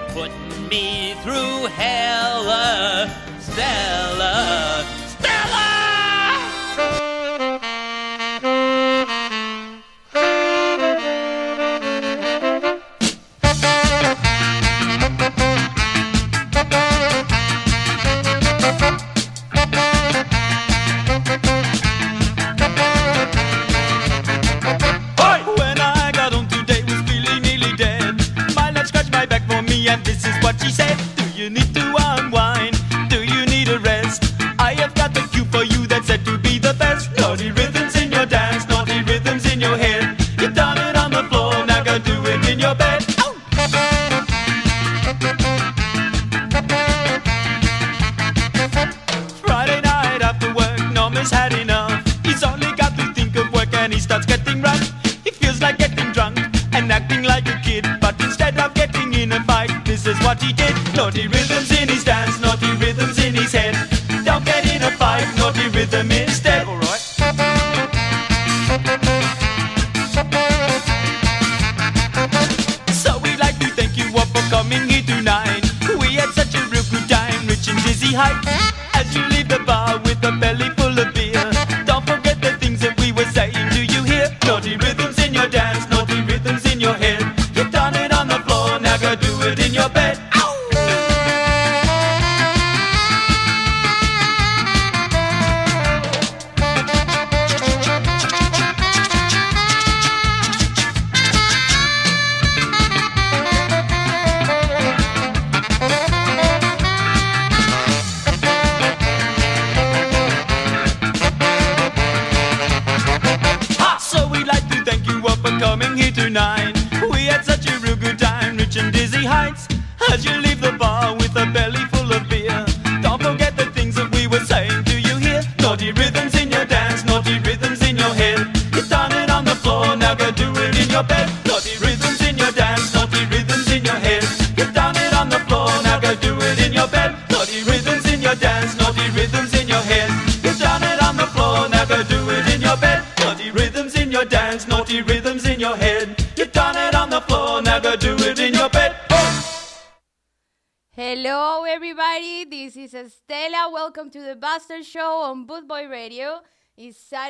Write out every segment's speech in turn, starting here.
You're putting me through hell, Stella.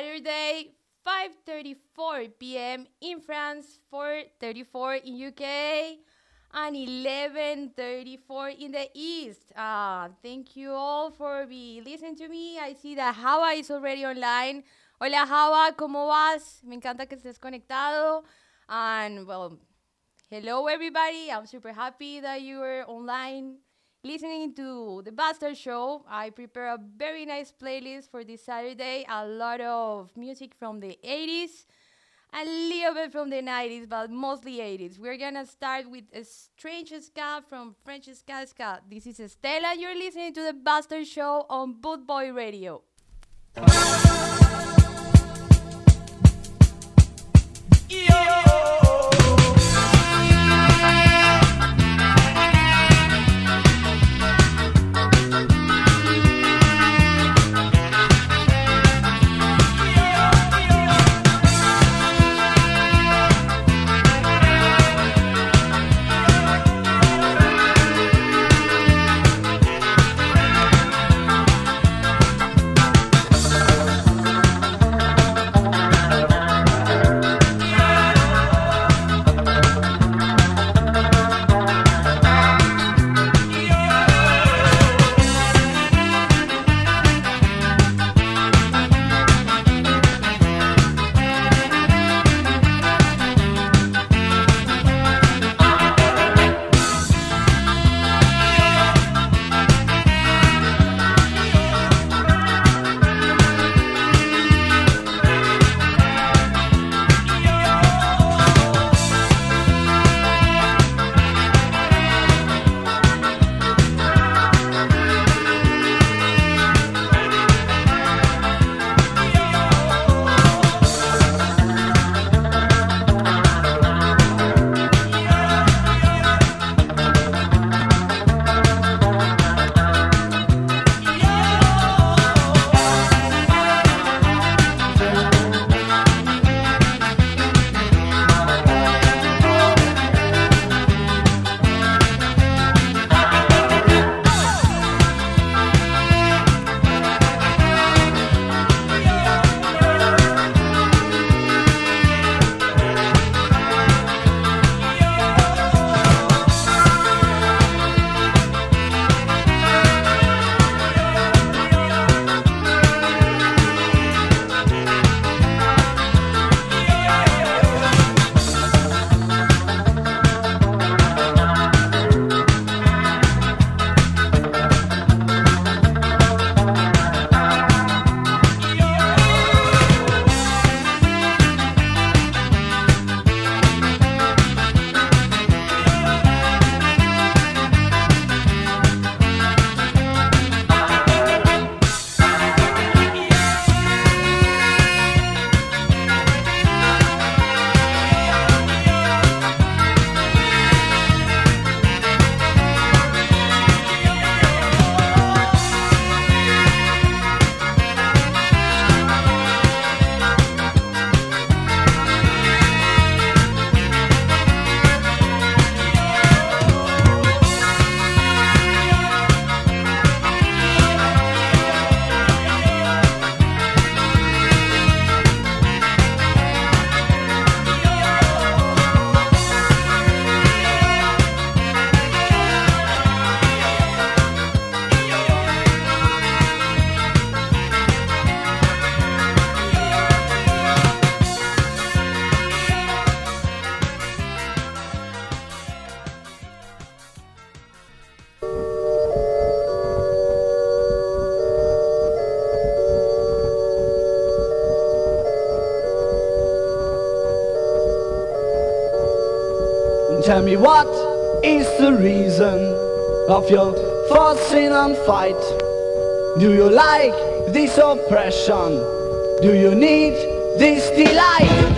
Saturday, 5:34 p.m. in France, 4:34 in UK, and 11:34 in the East. Ah, thank you all for being listening to me. I see that Hawa is already online. Hola Hawa, cómo vas? Me encanta que estés conectado. And well, hello everybody. I'm super happy that you are online listening to the Buster Show. I prepare a very nice playlist for this Saturday. A lot of music from the 80s, a little bit from the 90s, but mostly 80s. We're gonna start with a strange ska from French ska. This is Stella. You're listening to the Buster Show on Bootboy Radio. of your thoughts and fight. Do you like this oppression? Do you need this delight?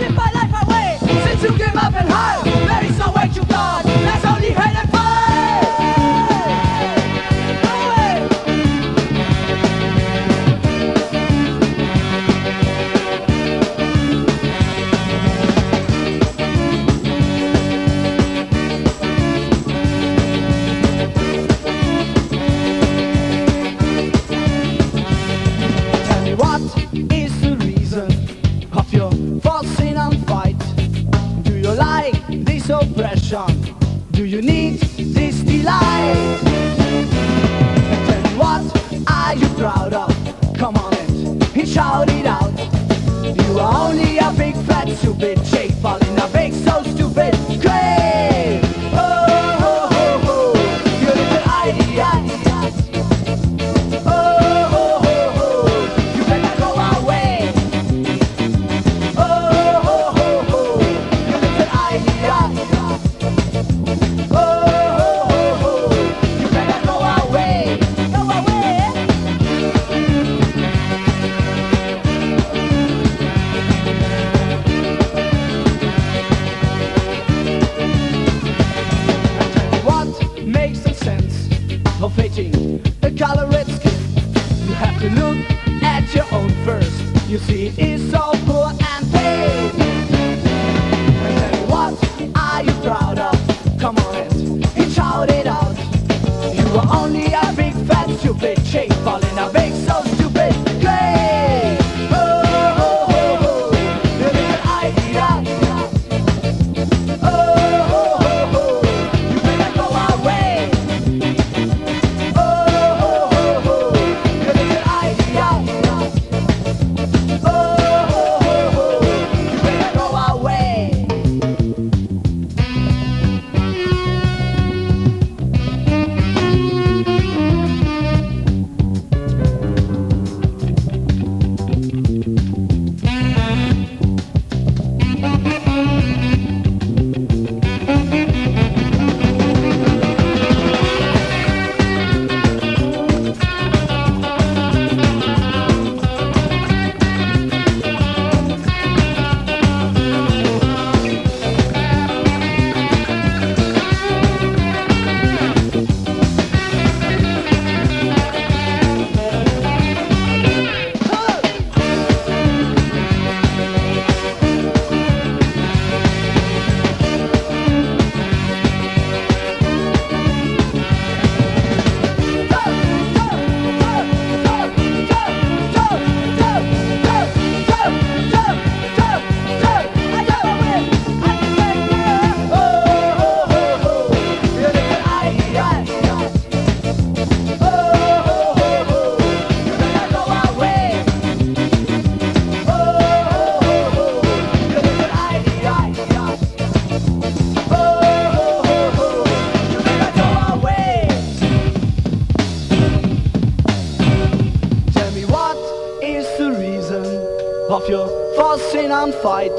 can't fight?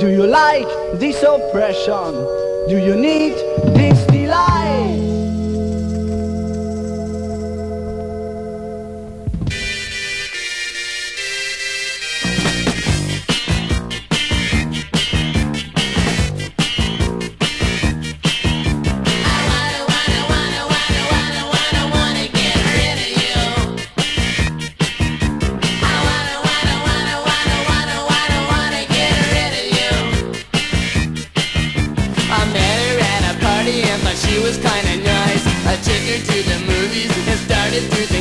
Do you like this oppression? Do you need was kinda nice. I took her to the movies and started through the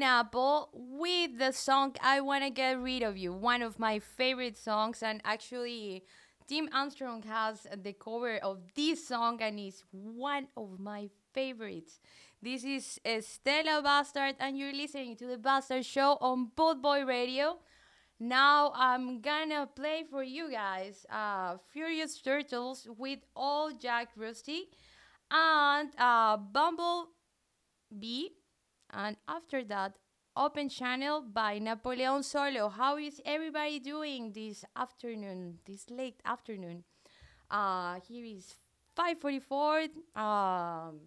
Pineapple with the song I Wanna Get Rid of You, one of my favorite songs. And actually, Tim Armstrong has the cover of this song and is one of my favorites. This is Stella Bastard, and you're listening to the Bastard Show on Bootboy Radio. Now I'm gonna play for you guys uh, Furious Turtles with All Jack Rusty and uh, Bumblebee, and after that, Open Channel by Napoleon Solo. How is everybody doing this afternoon, this late afternoon? Uh, here is 5:44. Um,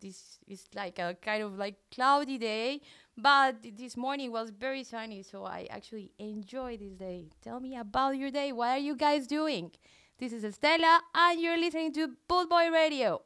this is like a kind of like cloudy day, but this morning was very sunny, so I actually enjoy this day. Tell me about your day. What are you guys doing? This is Estela, and you're listening to Bootboy Radio.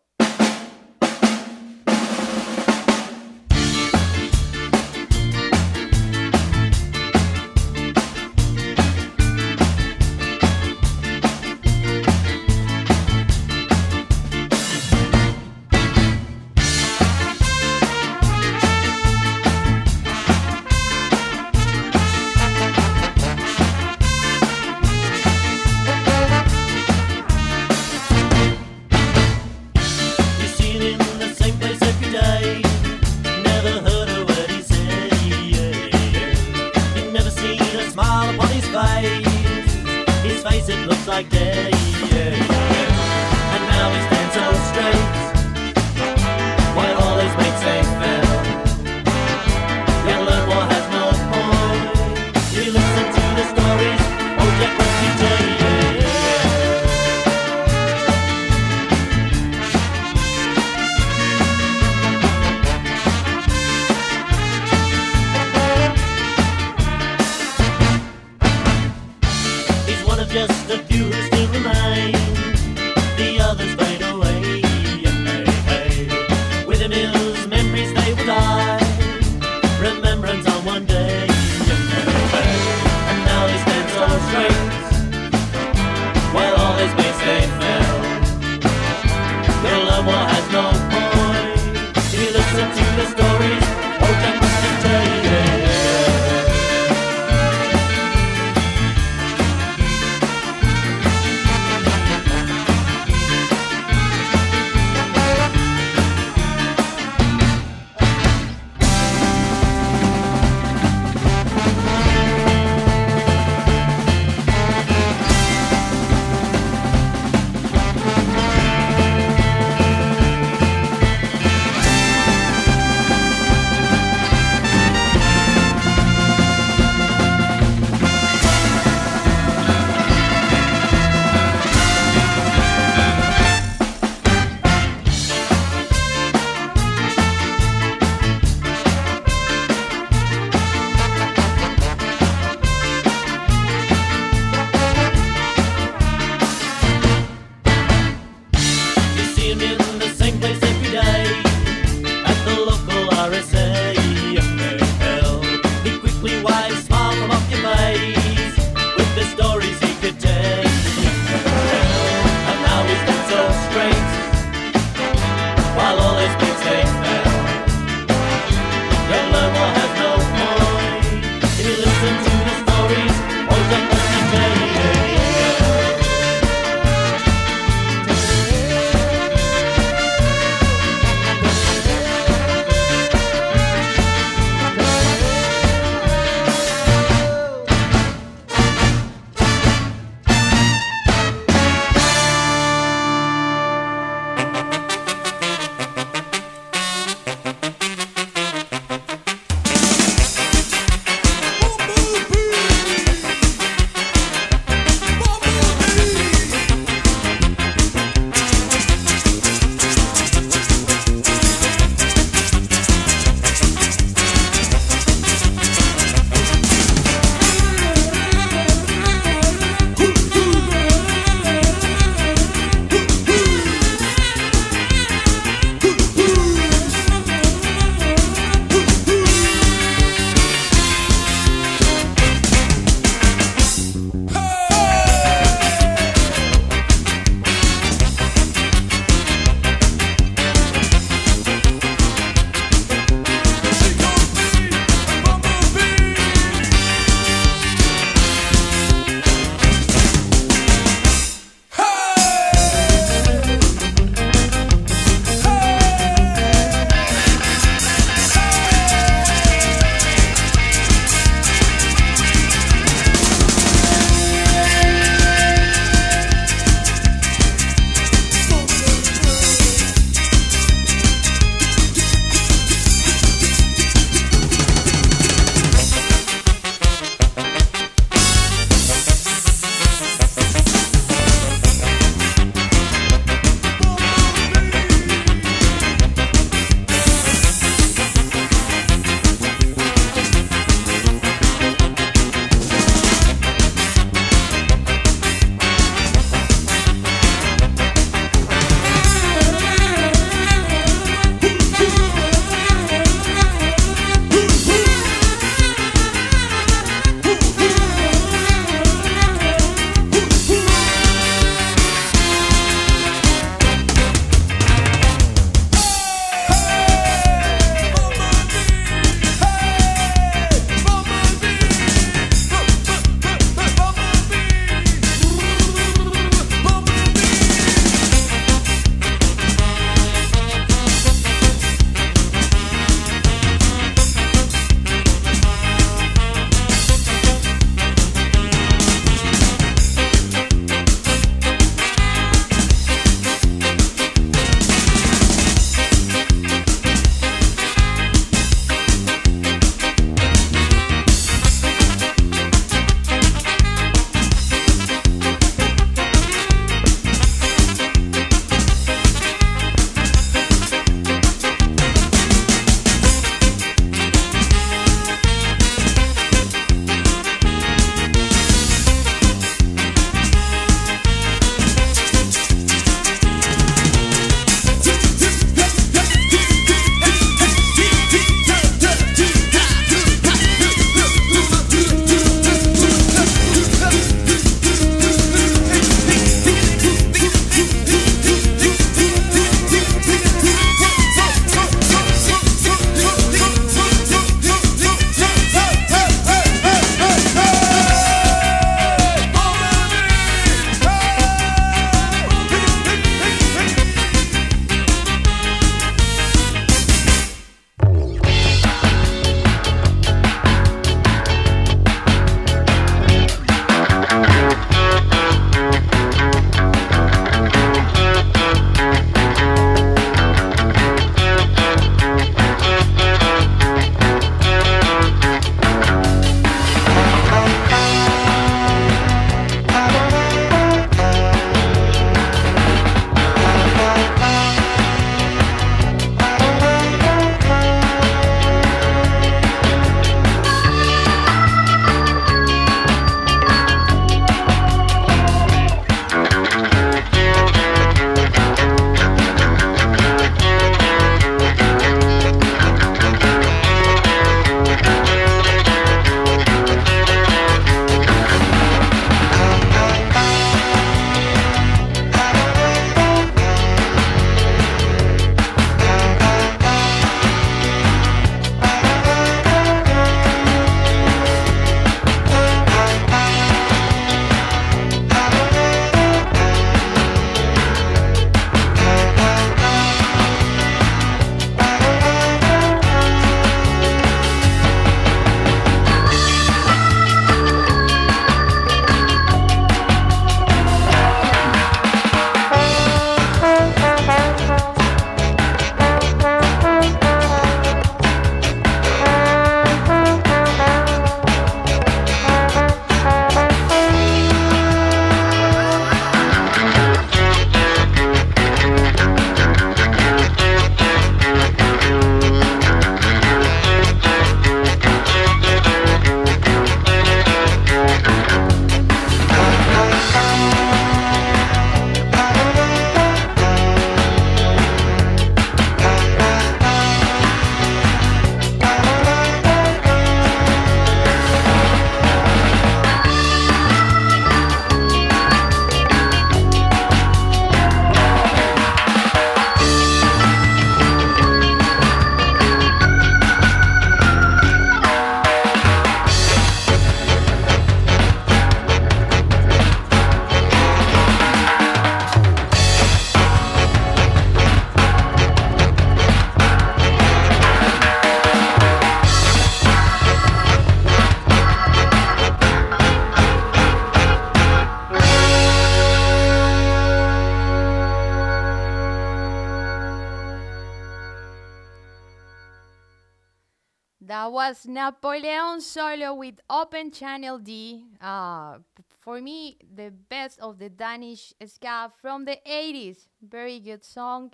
Napoleon solo with Open Channel D. Uh, for me, the best of the Danish ska from the 80s. Very good song,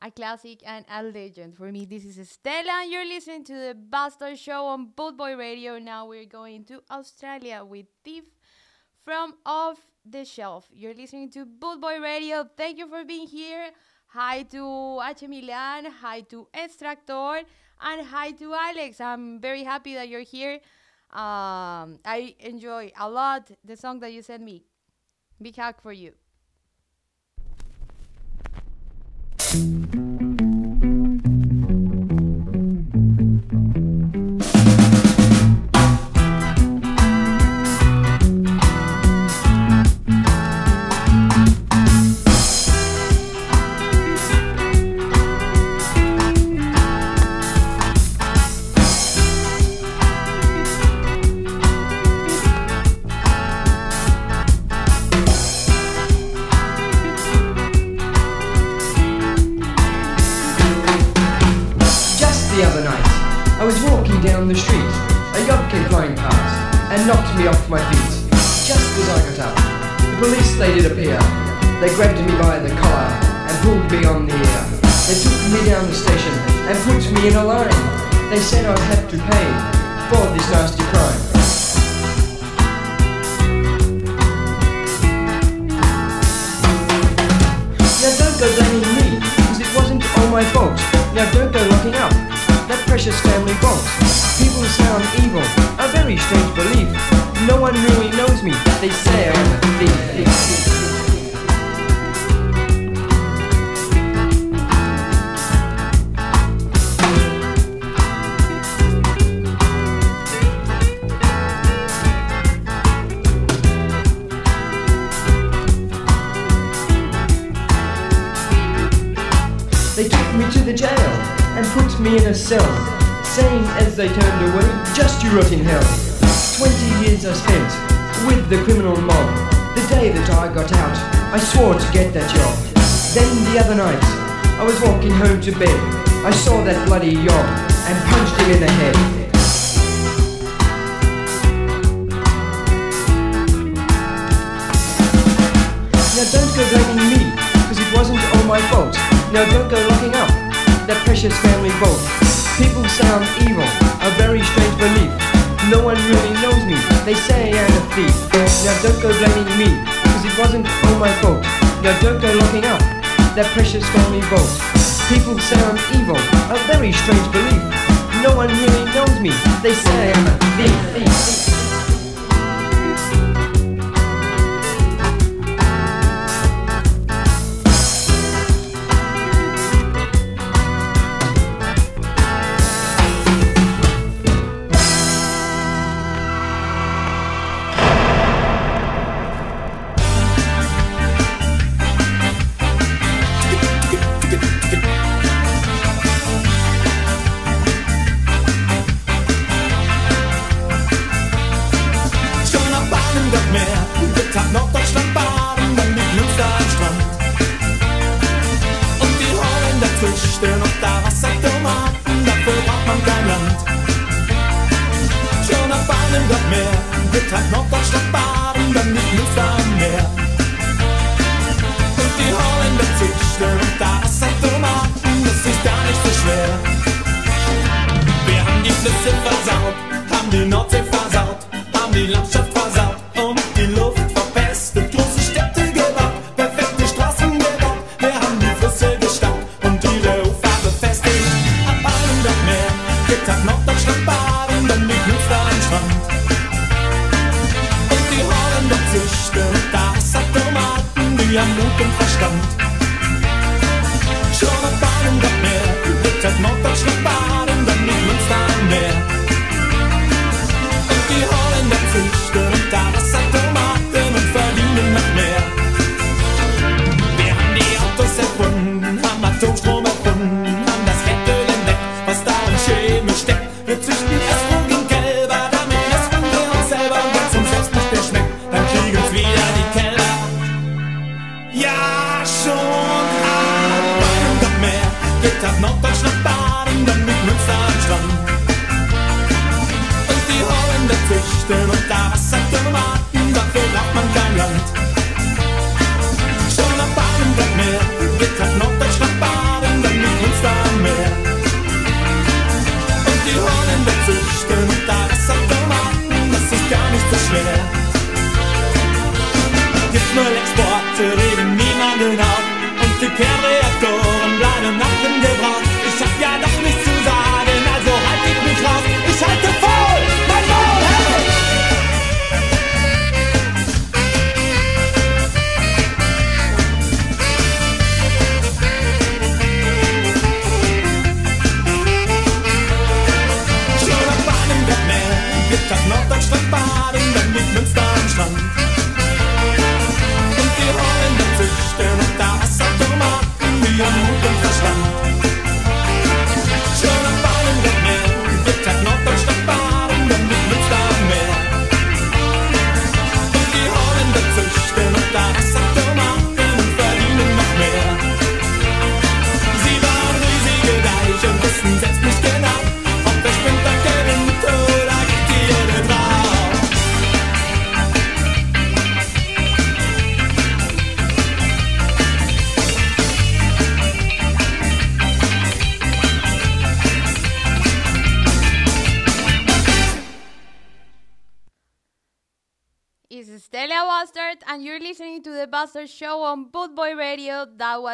a classic and a legend. For me, this is Stella, and you're listening to the Bastard Show on Bootboy Radio. Now we're going to Australia with Thief from Off the Shelf. You're listening to Bootboy Radio. Thank you for being here. Hi to H Milan. Hi to Extractor and hi to Alex. I'm very happy that you're here. Um, I enjoy a lot the song that you sent me. Big hug for you.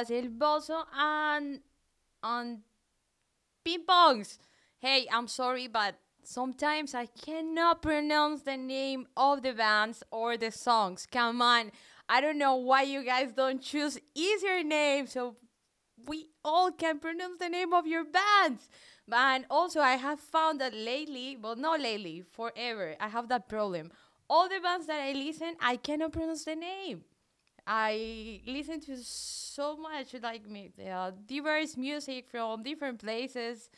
Was El Bozo and on Ping Pongs. Hey, I'm sorry, but sometimes I cannot pronounce the name of the bands or the songs. Come on. I don't know why you guys don't choose easier names so we all can pronounce the name of your bands. And also, I have found that lately, well, not lately, forever, I have that problem. All the bands that I listen, I cannot pronounce the name. I listen to so much like me, uh, diverse music from different places.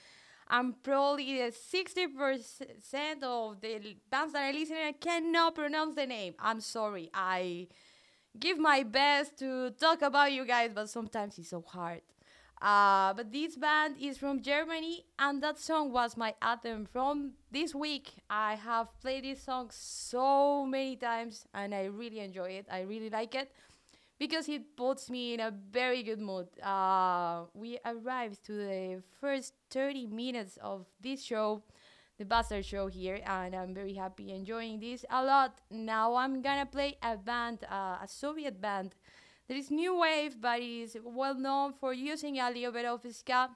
I'm probably 60% of the bands that I listen I cannot pronounce the name. I'm sorry. I give my best to talk about you guys, but sometimes it's so hard. Uh, but this band is from Germany, and that song was my anthem from this week. I have played this song so many times, and I really enjoy it. I really like it because it puts me in a very good mood. Uh, we arrived to the first 30 minutes of this show, the Buster Show here, and I'm very happy enjoying this a lot. Now I'm gonna play a band, uh, a Soviet band there is new wave, but is well known for using a little bit of ska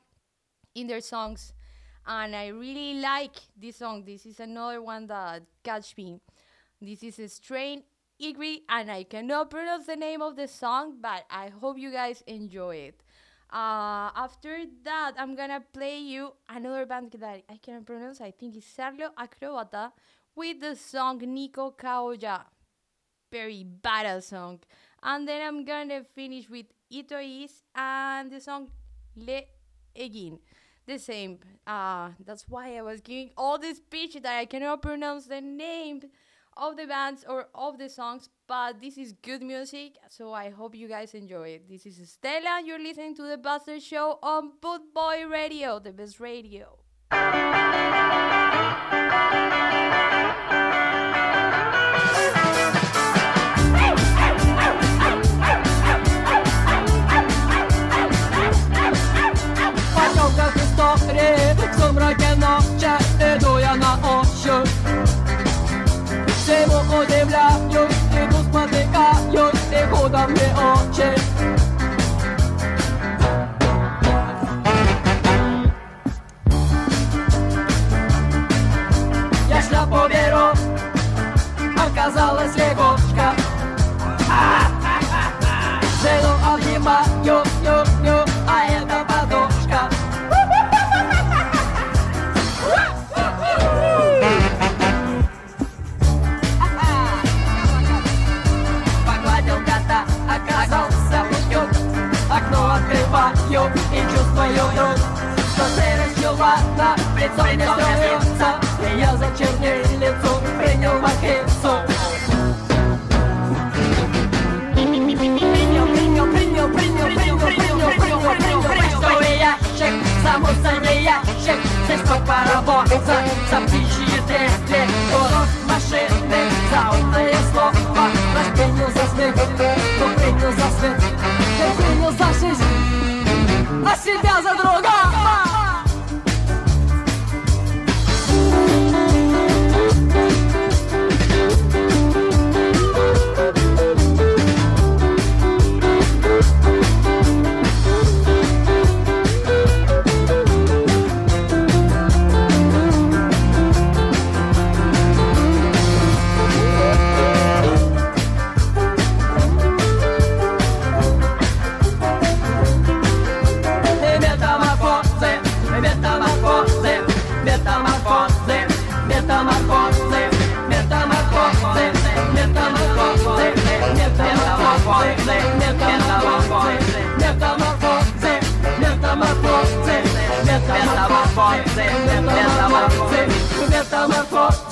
in their songs, and I really like this song. This is another one that catch me. This is a Strannye Igry, and I cannot pronounce the name of the song, but I hope you guys enjoy it. Uh, after that, I'm gonna play you another band that I cannot pronounce. I think it's Šarlo Akrobata with the song Niko Kao Ja. Very badass song. And then I'm gonna finish with Ito Is and the song Le Egin. The same. Uh, that's why I was giving all this speech that I cannot pronounce the name of the bands or of the songs, but this is good music, so I hope you guys enjoy it. This is Stella, you're listening to the Buster Show on Bootboy Radio, the best radio. de bla, yo, que nos mantenga, de oche. В лицо И я зачернил лицо, принял мокрицу Принял, принял, принял, принял, принял, принял, принял, принял, Почтовый ящик, не ящик Здесь поработать за птичьи трели Урок машины, за умные слова Наш принял за смех, кто принял за свет Кто принял за жизнь, а себя за друга metamorfose, metamorfose.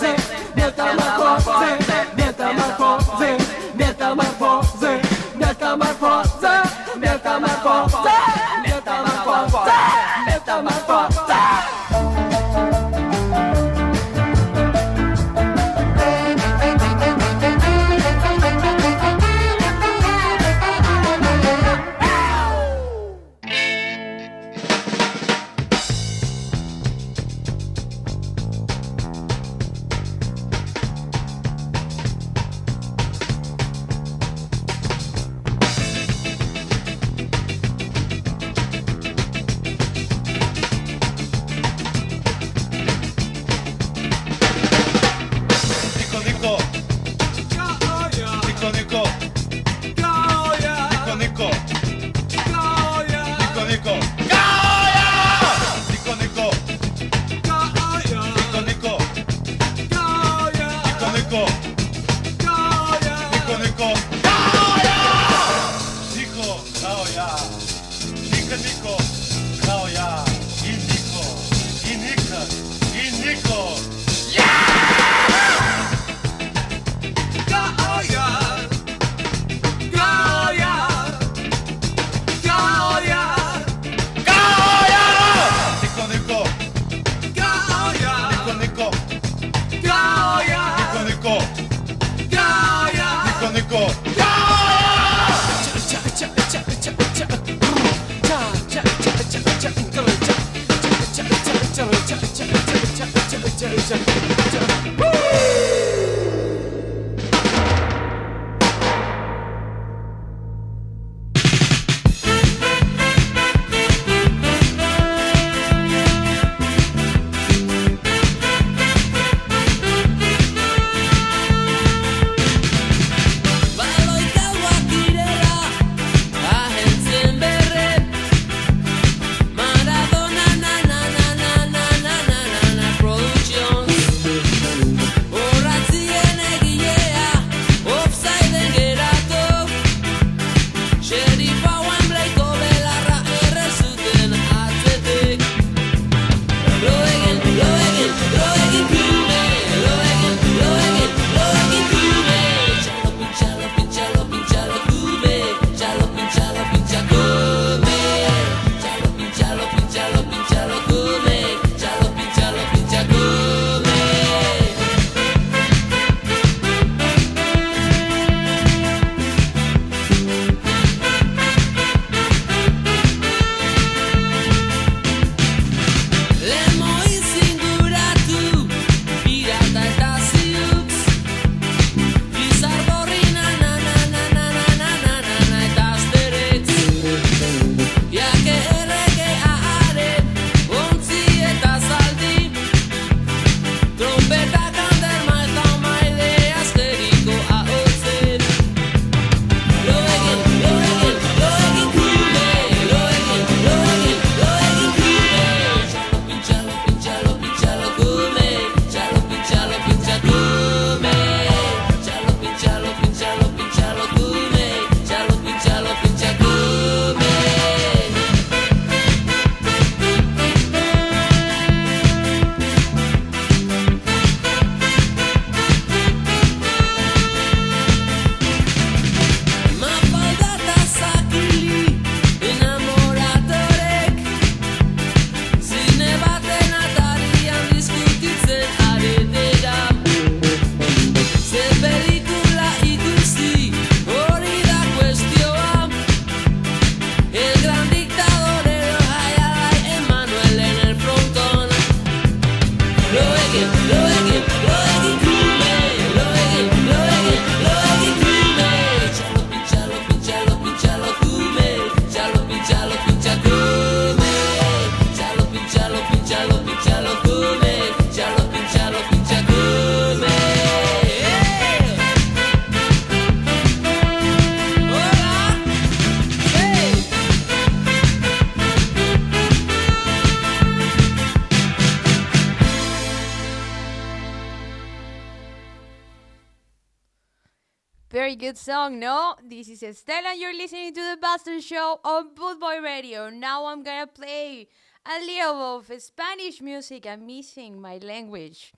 Song, no? This is Estelle, and you're listening to the Buster Show on Boot Boy Radio. Now I'm gonna play a little of Spanish music. I'm missing my language.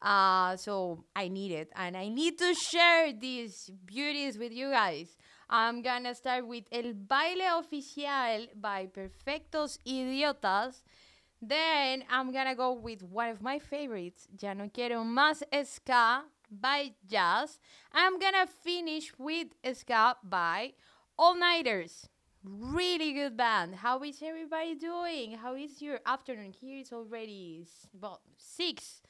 Uh, so I need it, and I need to share these beauties with you guys. I'm gonna start with El Baile Oficial by Perfectos Idiotas. Then I'm gonna go with one of my favorites, Ya No Quiero Más Ska by Jazz. I'm gonna finish with Ska by All Nighters. Really good band. How is everybody doing? How is your afternoon? Here it's already about 6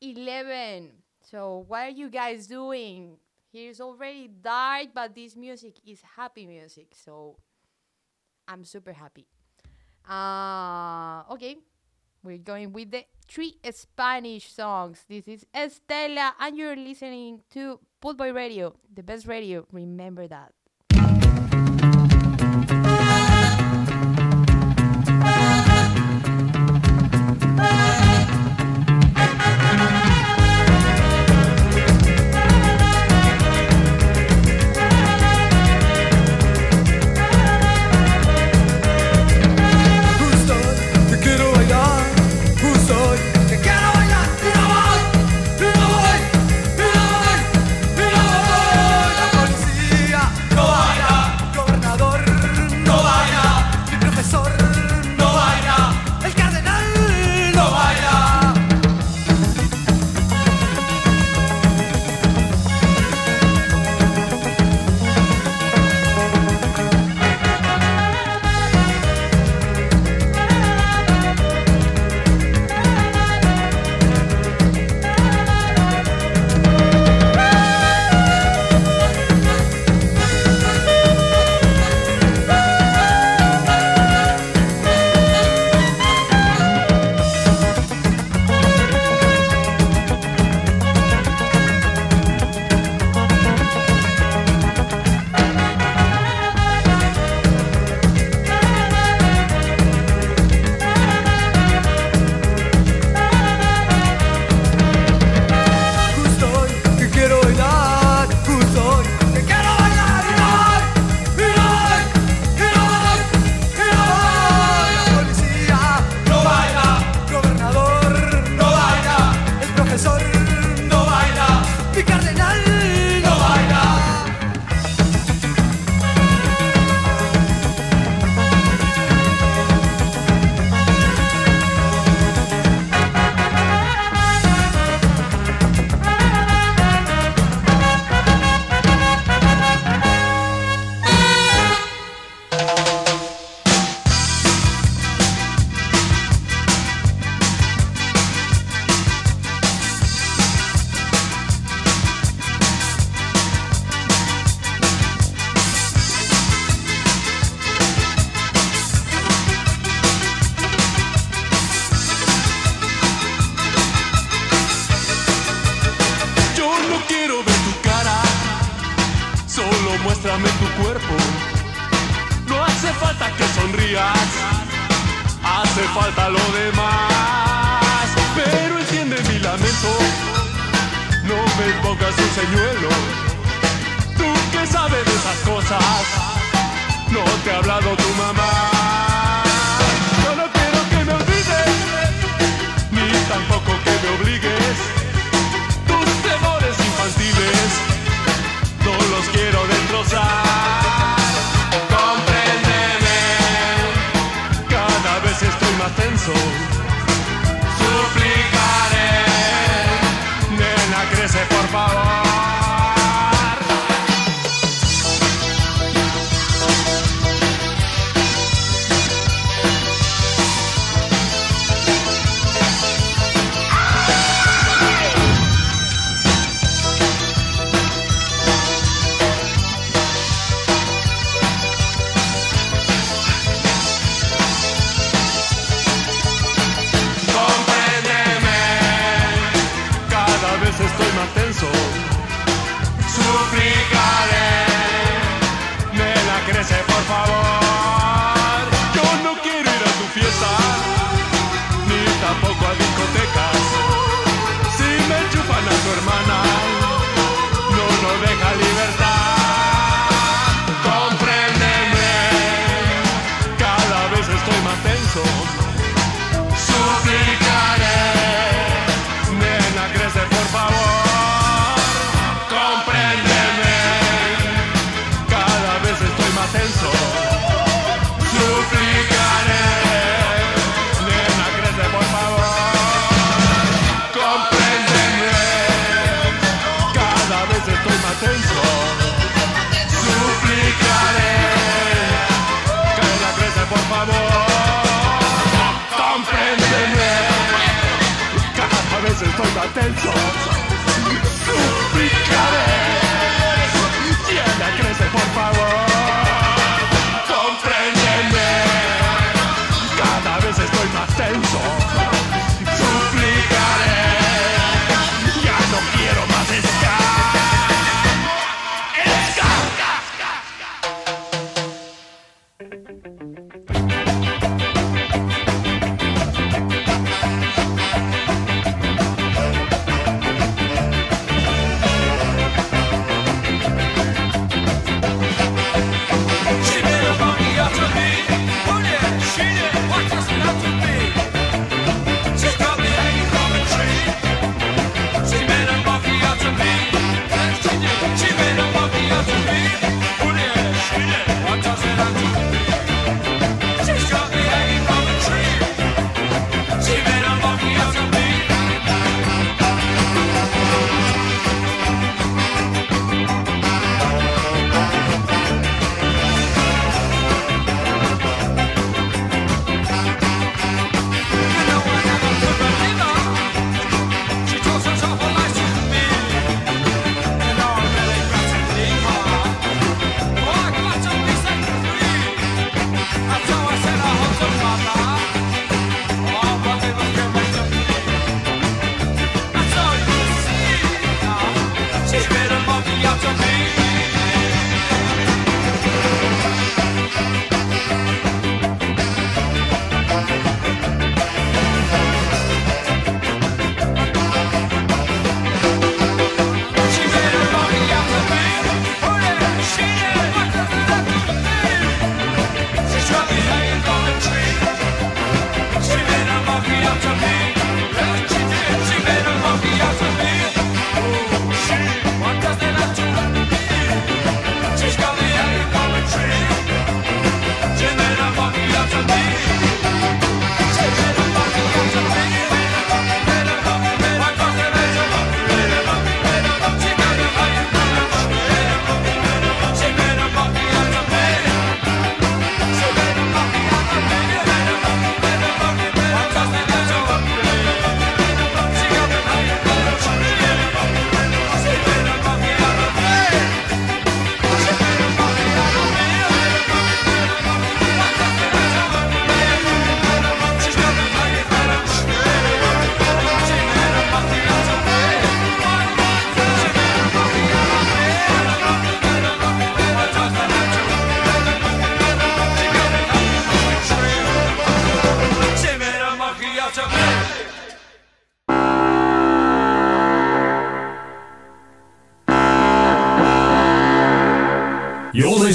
11. So, what are you guys doing? Here's already dark, but this music is happy music. So, I'm super happy. Uh, okay, we're going with the three Spanish songs. This is Estela, and you're listening to Boy Radio, the best radio. Remember that.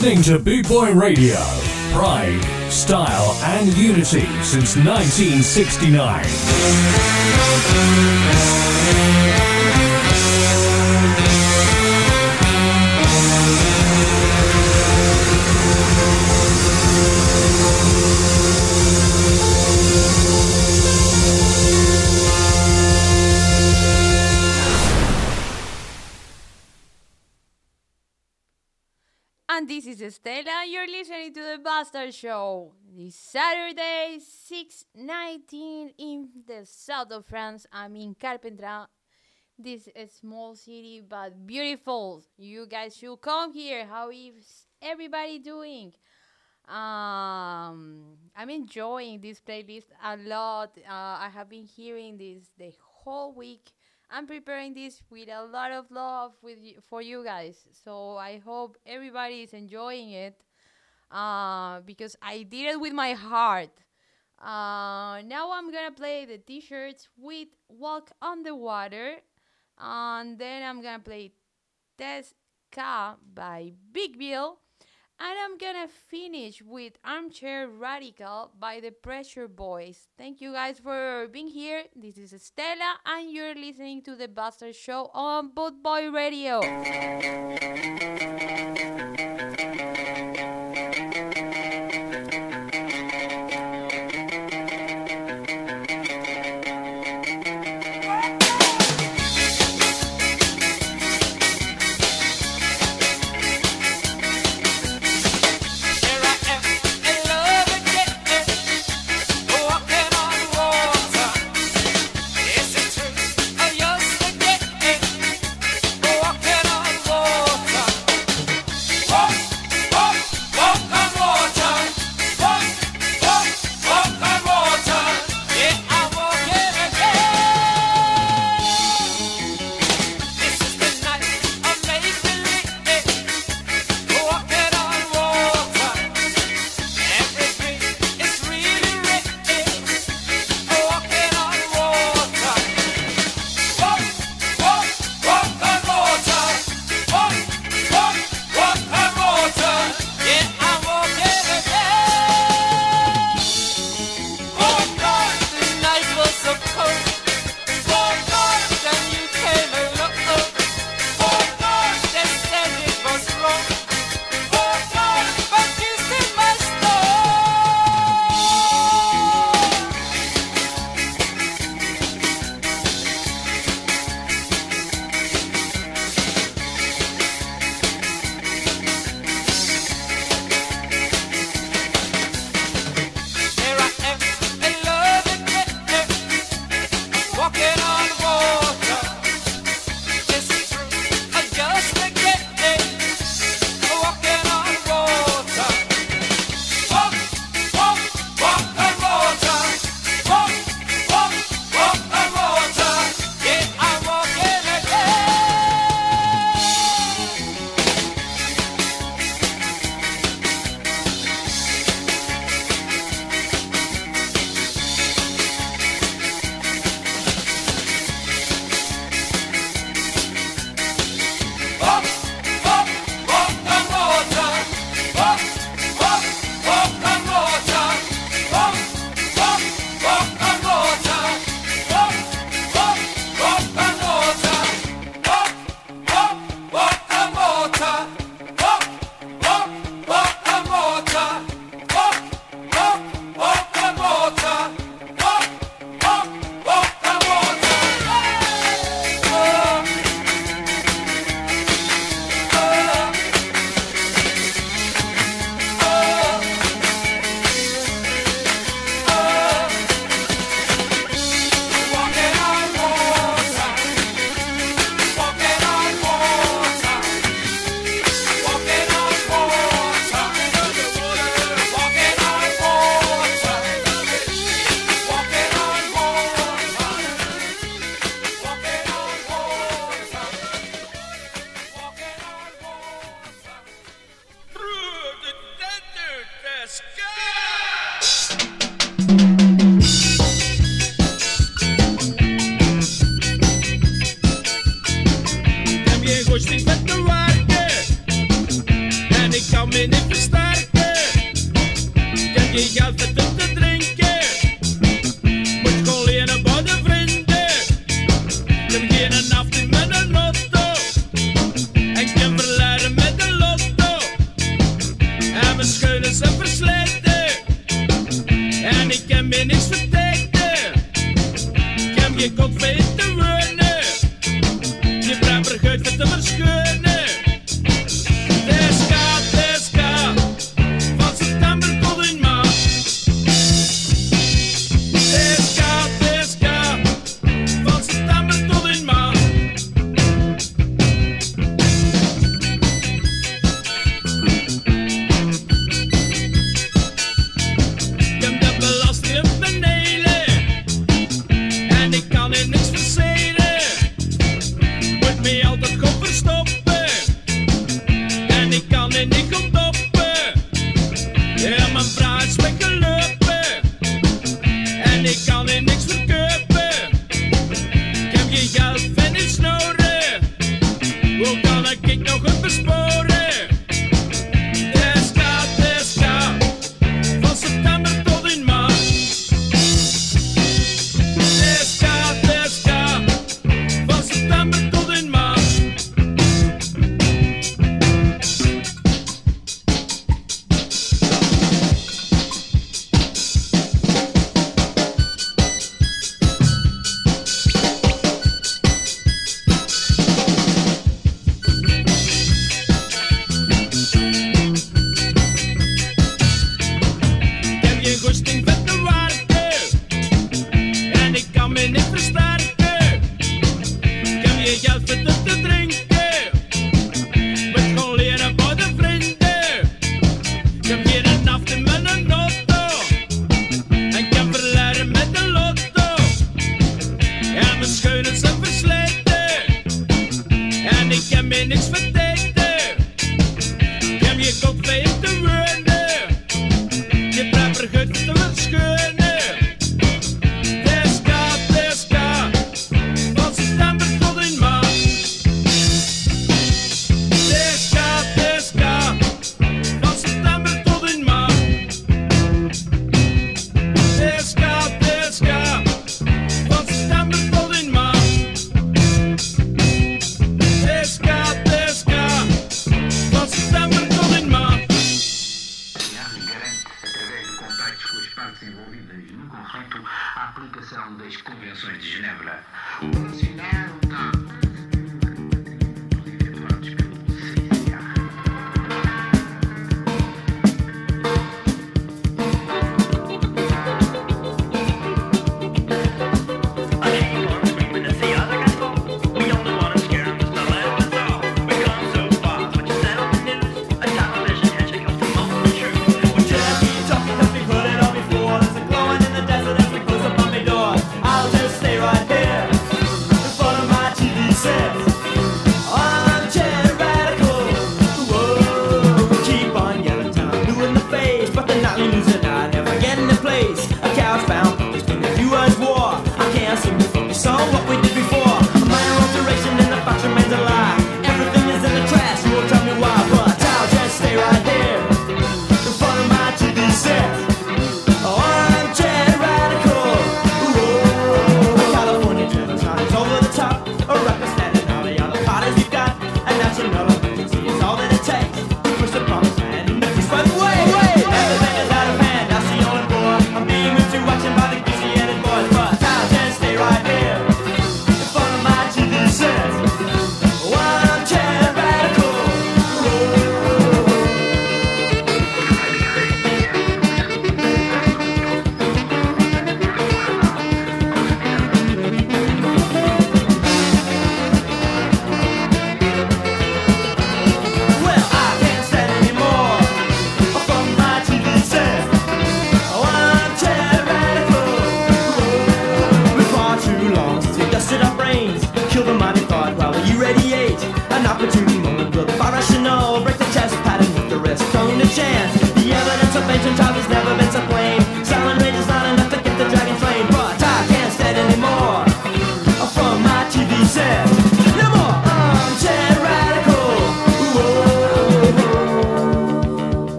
Listening to Boot Boy Radio. Pride, style, and unity since 1969. Show. This Saturday, 6:19 in the south of France. I'm in Carpentras. This is small city but beautiful. You guys should come here. How is everybody doing? Um, I'm enjoying this playlist a lot. Uh, I have been hearing this the whole week. I'm preparing this with a lot of love with for you guys. So I hope everybody is enjoying it. Uh, because I did it with my heart. Uh, now I'm gonna play the T-shirts with "Walk on the Water," and then I'm gonna play "Test K" by Big Bill. And I'm gonna finish with Armchair Radical by the Pressure Boys. Thank you guys for being here. This is Stella, and you're listening to the Buster Show on Boot Boy Radio.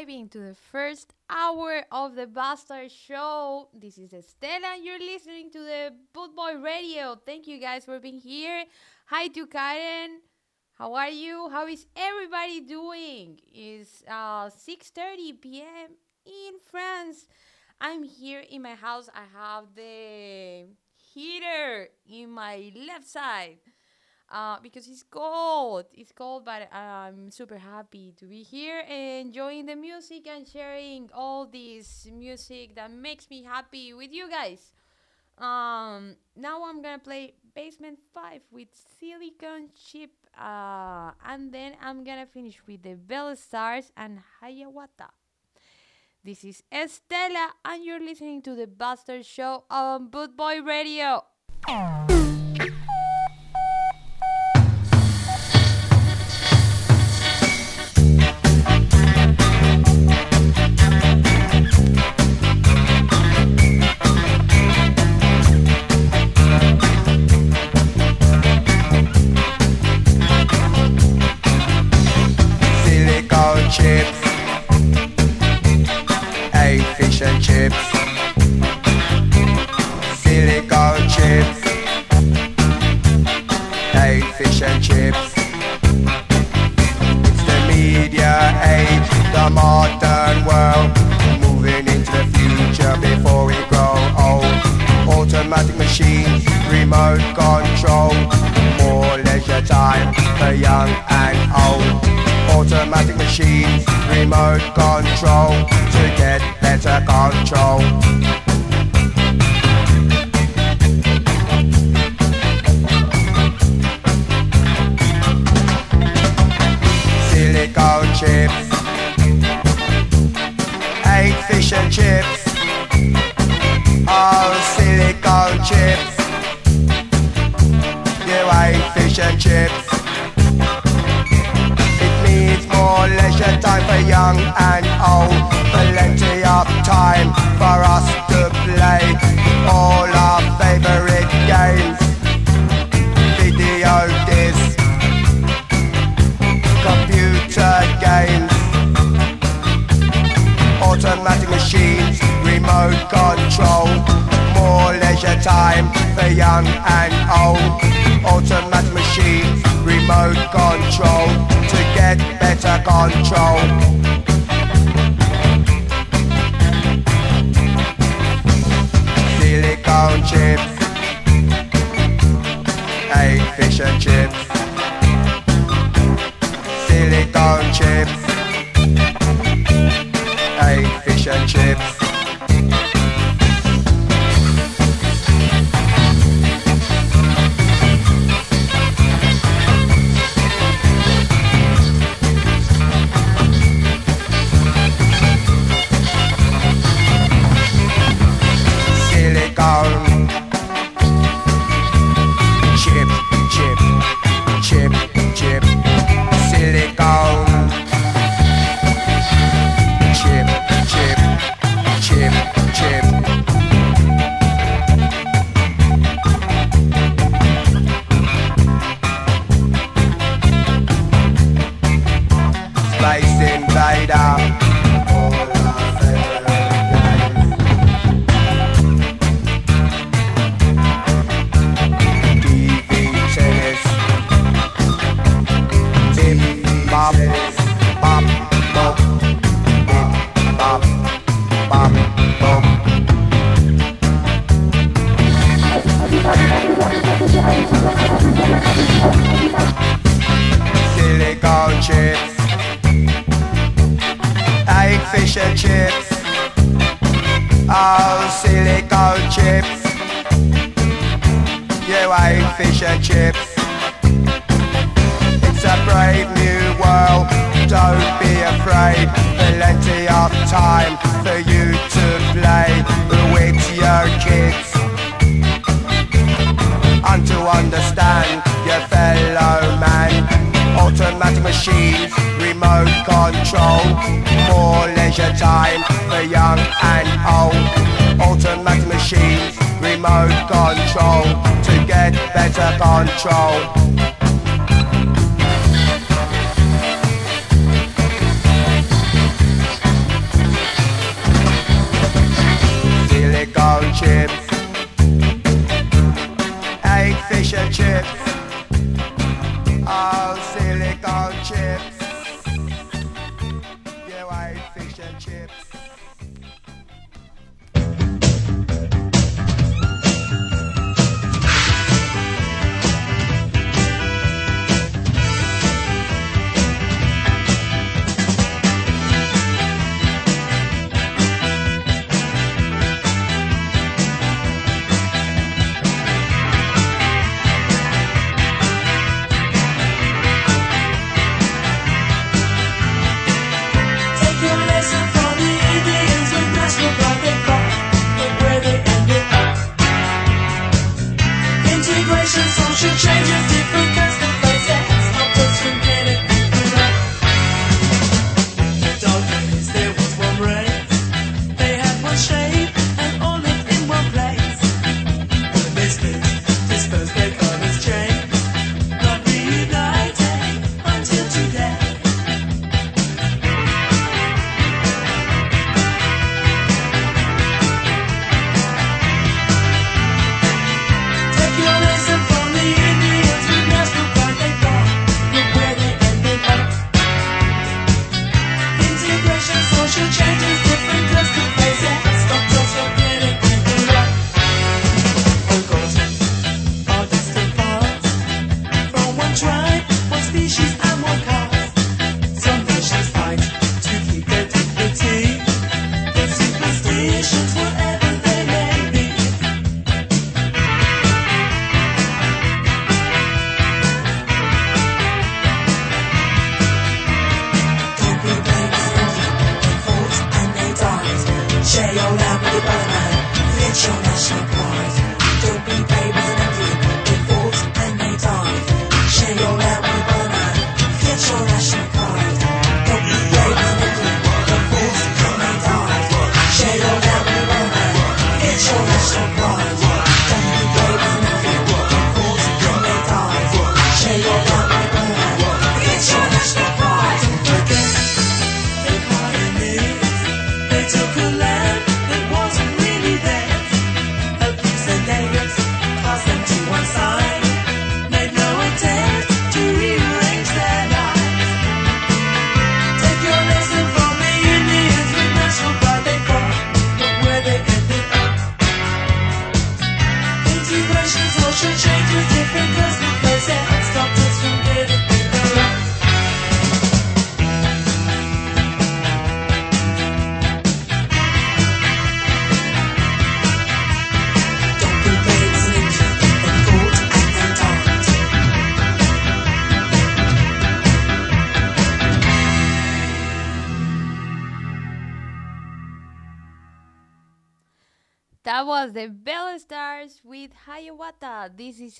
Arriving to the first hour of the Buster Show. This is Estela, and you're listening to the Boot Boy Radio. Thank you guys for being here. Hi to Karen. How are you? How is everybody doing? It's uh, 6:30 p.m. in France. I'm here in my house. I have the heater in my left side uh, because it's cold. It's cold, but I'm super happy to be here enjoying the music and sharing all this music that makes me happy with you guys. Um, now I'm gonna play Basement 5 with Silicon Chip, uh, and then I'm gonna finish with the Belle Stars and Hiawatha. This is Estela, and you're listening to the Buster Show on Boot Boy Radio. Eight fish chips, eight fish and chips. It's the media age, the modern world, moving into the future before we grow old. Automatic machines, remote control, more leisure time for young and old automatic machines, remote control to get better control. Silicone chips, eight fish and chips, oh silicone chips, you ate fish and chips time for us to play all our favorite games. Video discs, computer games, automatic machines, remote control. More leisure time for young and old. Automatic machines, remote control to get better control. Silicone chips, eight fish and chips. Silicone chips, eight fish and chips.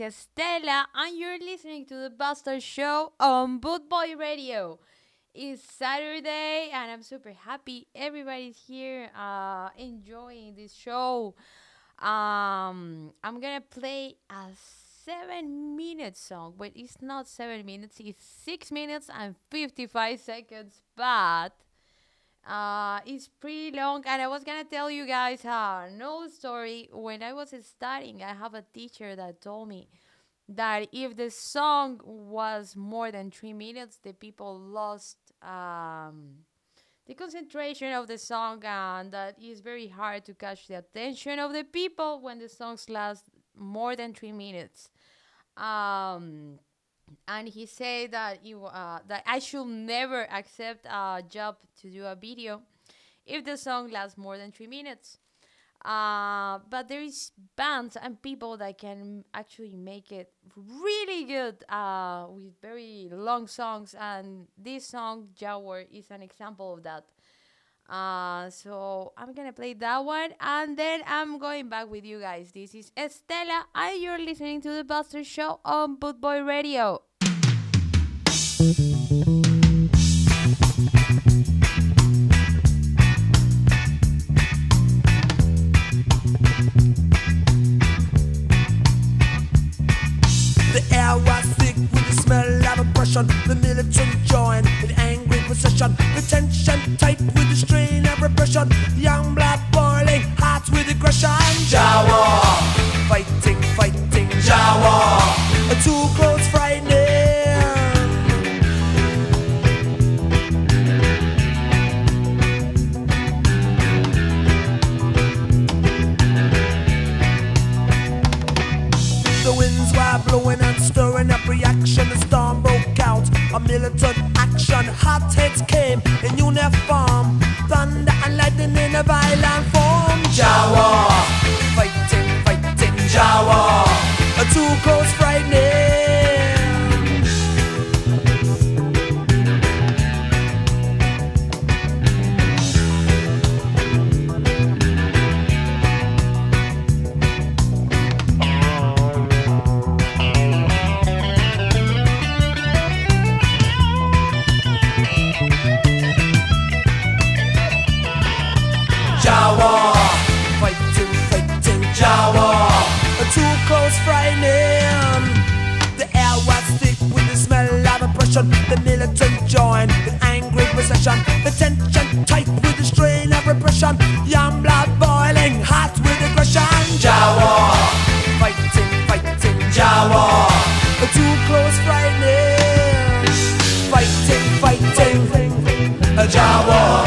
Is Estela, and you're listening to the Buster Show on Boot Boy Radio. It's Saturday, and I'm super happy everybody's here uh, enjoying this show. Um, I'm gonna play a seven minute song, but it's not seven minutes, it's six minutes and 55 seconds, but uh, it's pretty long, and I was gonna tell you guys uh, no story. When I was studying, I have a teacher that told me that if the song was more than three minutes, the people lost um, the concentration of the song, and that is very hard to catch the attention of the people when the songs last more than three minutes. Um, and he said that you uh, that I should never accept a job to do a video if the song lasts more than three minutes. Uh, but there is bands and people that can actually make it really good uh, with very long songs, and this song Jaguar is an example of that. Uh, so I'm gonna play that one, and then I'm going back with you guys. This is Estela, and you're listening to the Buster Show on Boot Boy Radio. The air was thick with the smell of oppression. The militant joined in angry procession. The tension tight with the strain of repression. Young blood boiling, hearts with aggression. Jah War, fighting, fighting. Jah War, too close, frightening. Uniform. Thunder and lightning in a violent form. Jah War. Fighting, fighting. Jah War. Too close, frightening. Tension tight with the strain of repression. Young blood boiling, hot with aggression. Jah War. Fighting, fighting. Jah War. Too close, frightening. Fighting, fighting. Jah War.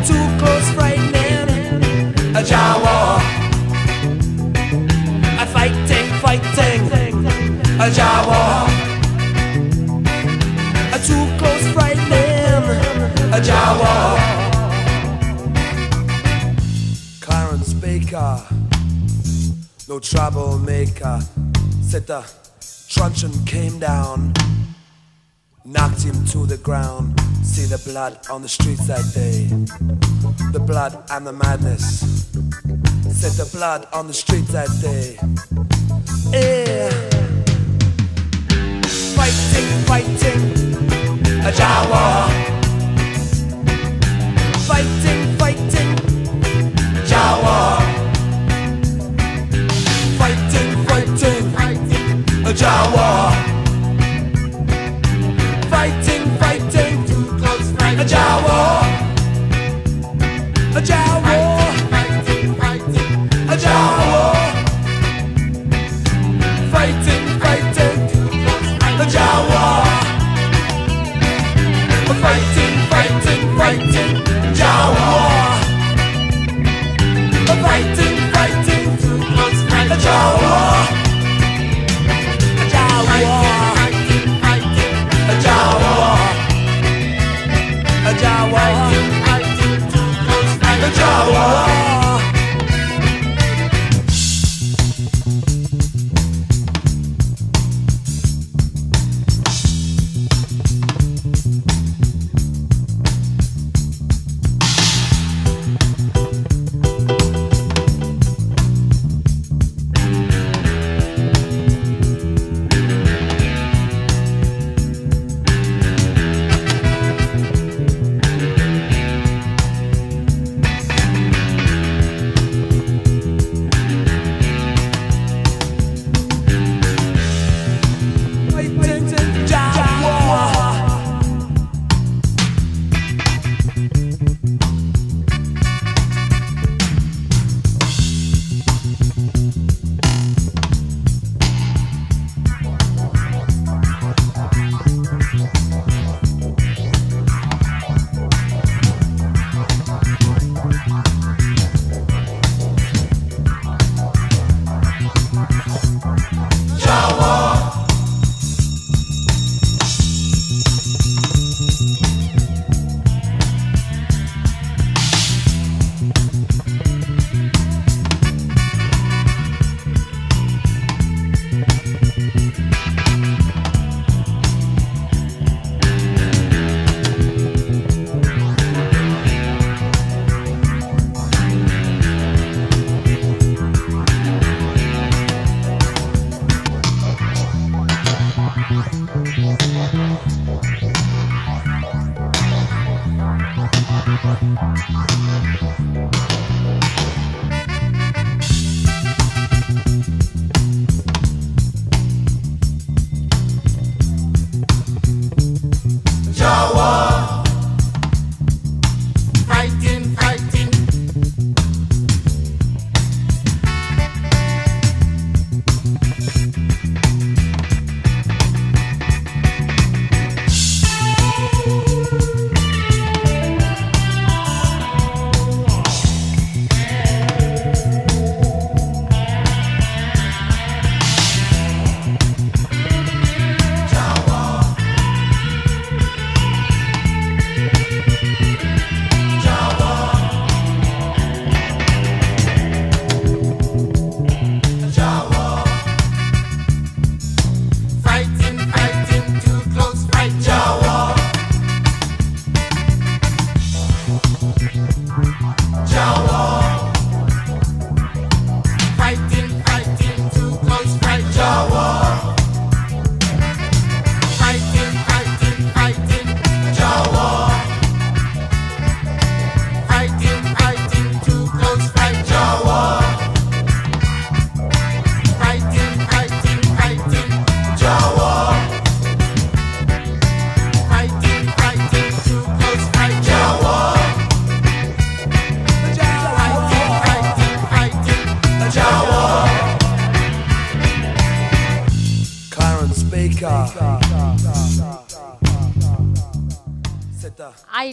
Too close, frightening. Jah War. Fighting, fighting. Jah War. No troublemaker. Said the truncheon came down knocked him to the ground. See the blood on the streets that day. The blood and the madness. Said the blood on the streets that day. Yeah. Fighting, fighting, a Jah War. Fighting, fighting, a Jah War.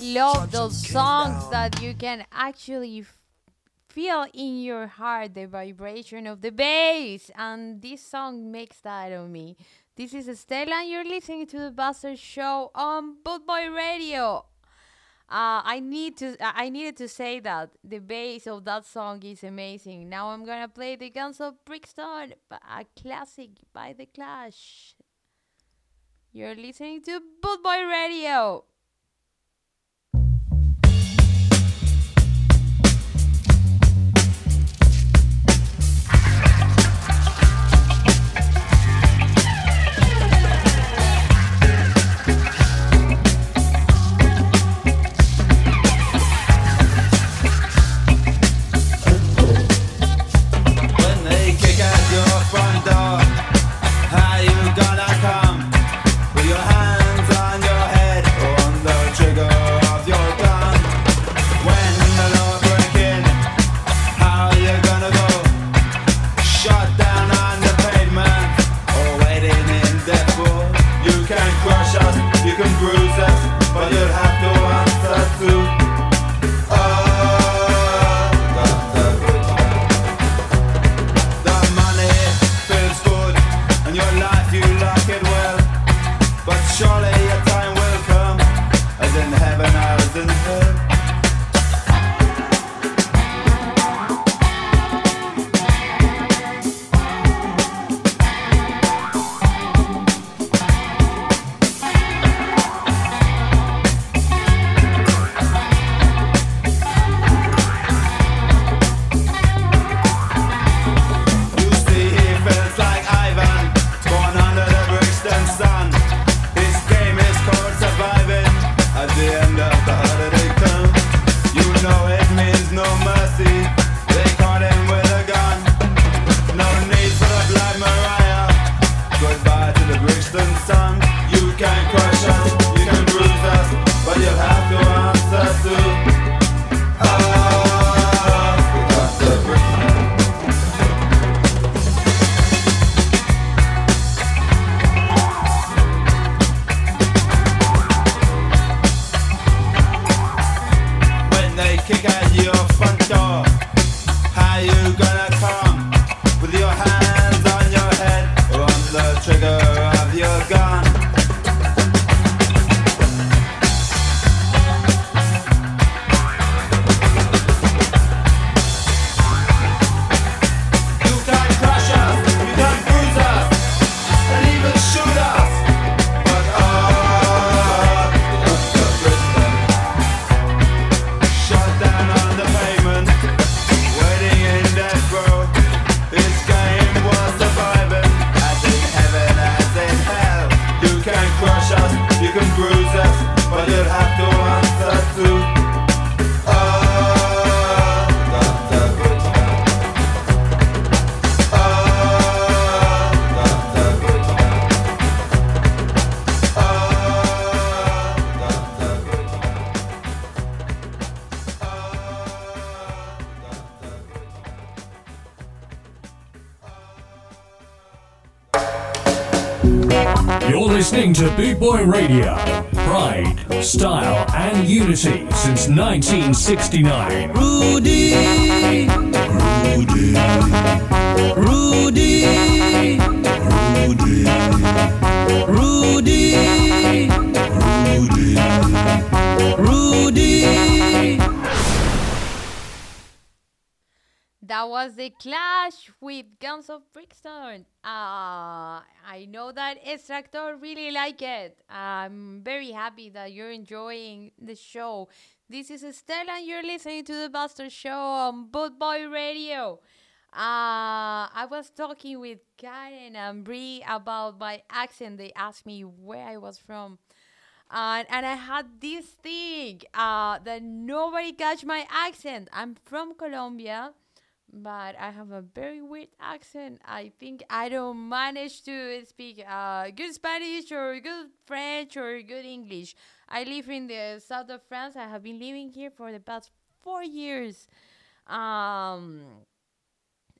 Love those songs that you can actually feel in your heart the vibration of the bass, and this song makes that on me. This is Estella, and you're listening to the Buster Show on Bootboy Radio. Uh, I need to. I needed to say that the bass of that song is amazing. Now I'm gonna play the Guns of Brixton, a classic by the Clash. You're listening to Boot Boy Radio. To Boot Boy Radio. Pride, style, and unity since 1969. Rudy, Rudy, Rudy, Rudy, Rudy, Rudy. That was the Clash with Guns of Brixton. Uh, I know that Extractor really like it. I'm very happy that you're enjoying the show. This is Estella, and you're listening to the Buster Show on Boot Boy Radio. Uh, I was talking with Karen and Bree about my accent. They asked me where I was from. And, and I had this thing uh, that nobody catch my accent. I'm from Colombia, but I have a very weird accent. I think I don't manage to speak uh, good Spanish or good French or good English. I live in the south of France. I have been living here for the past four years. Um,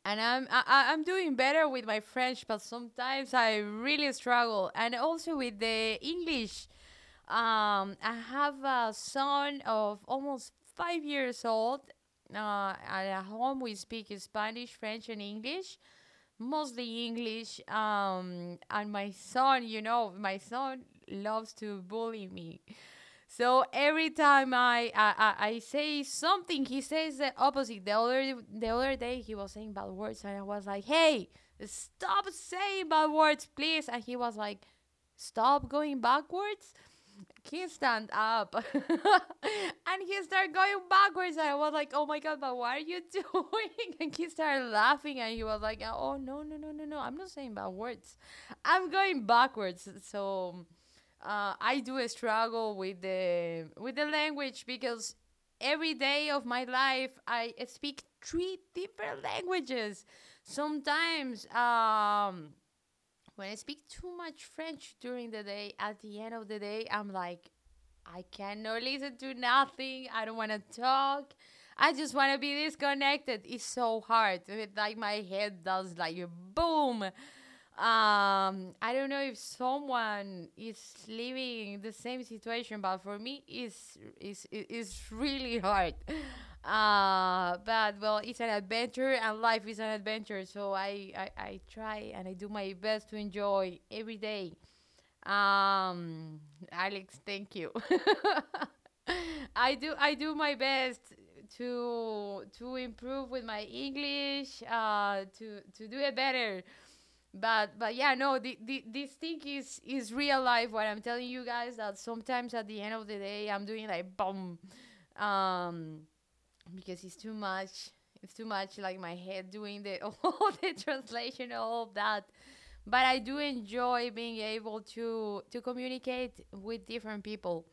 and I'm I, I- I'm doing better with my French, but sometimes I really struggle, and also with the English. Um, I have a son of almost five years old. Uh, at home we speak Spanish, French, and English, mostly English. Um, and my son, you know, my son loves to bully me. So every time I, I, I, say something, he says the opposite. The other the other day he was saying bad words, and I was like, "Hey, stop saying bad words, please!" And he was like, stop going backwards he stand up and he started going backwards and i was like oh my god but what are you doing? And he started laughing and he was like oh no no no no no i'm not saying bad words. I'm going backwards. So uh, i do struggle with the with the language because every day of my life i speak three different languages. Sometimes um when I speak too much French during the day, at the end of the day, I'm like, I cannot listen to nothing. I don't want to talk. I just want to be disconnected. It's so hard. It, like my head does like a boom. Um, I don't know if someone is living the same situation, but for me, it's it's it's really hard. Uh, but well, it's an adventure, and life is an adventure. So I, I, I try and I do my best to enjoy every day. Um, Alex, thank you. I do I do my best to to improve with my English, uh, to to do it better. But but yeah, no, the, the, this thing is is real life. What I'm telling you guys that sometimes at the end of the day, I'm doing like boom. Um, because it's too much it's too much like my head doing the all the translation all of that. But i do enjoy being able to to communicate with different people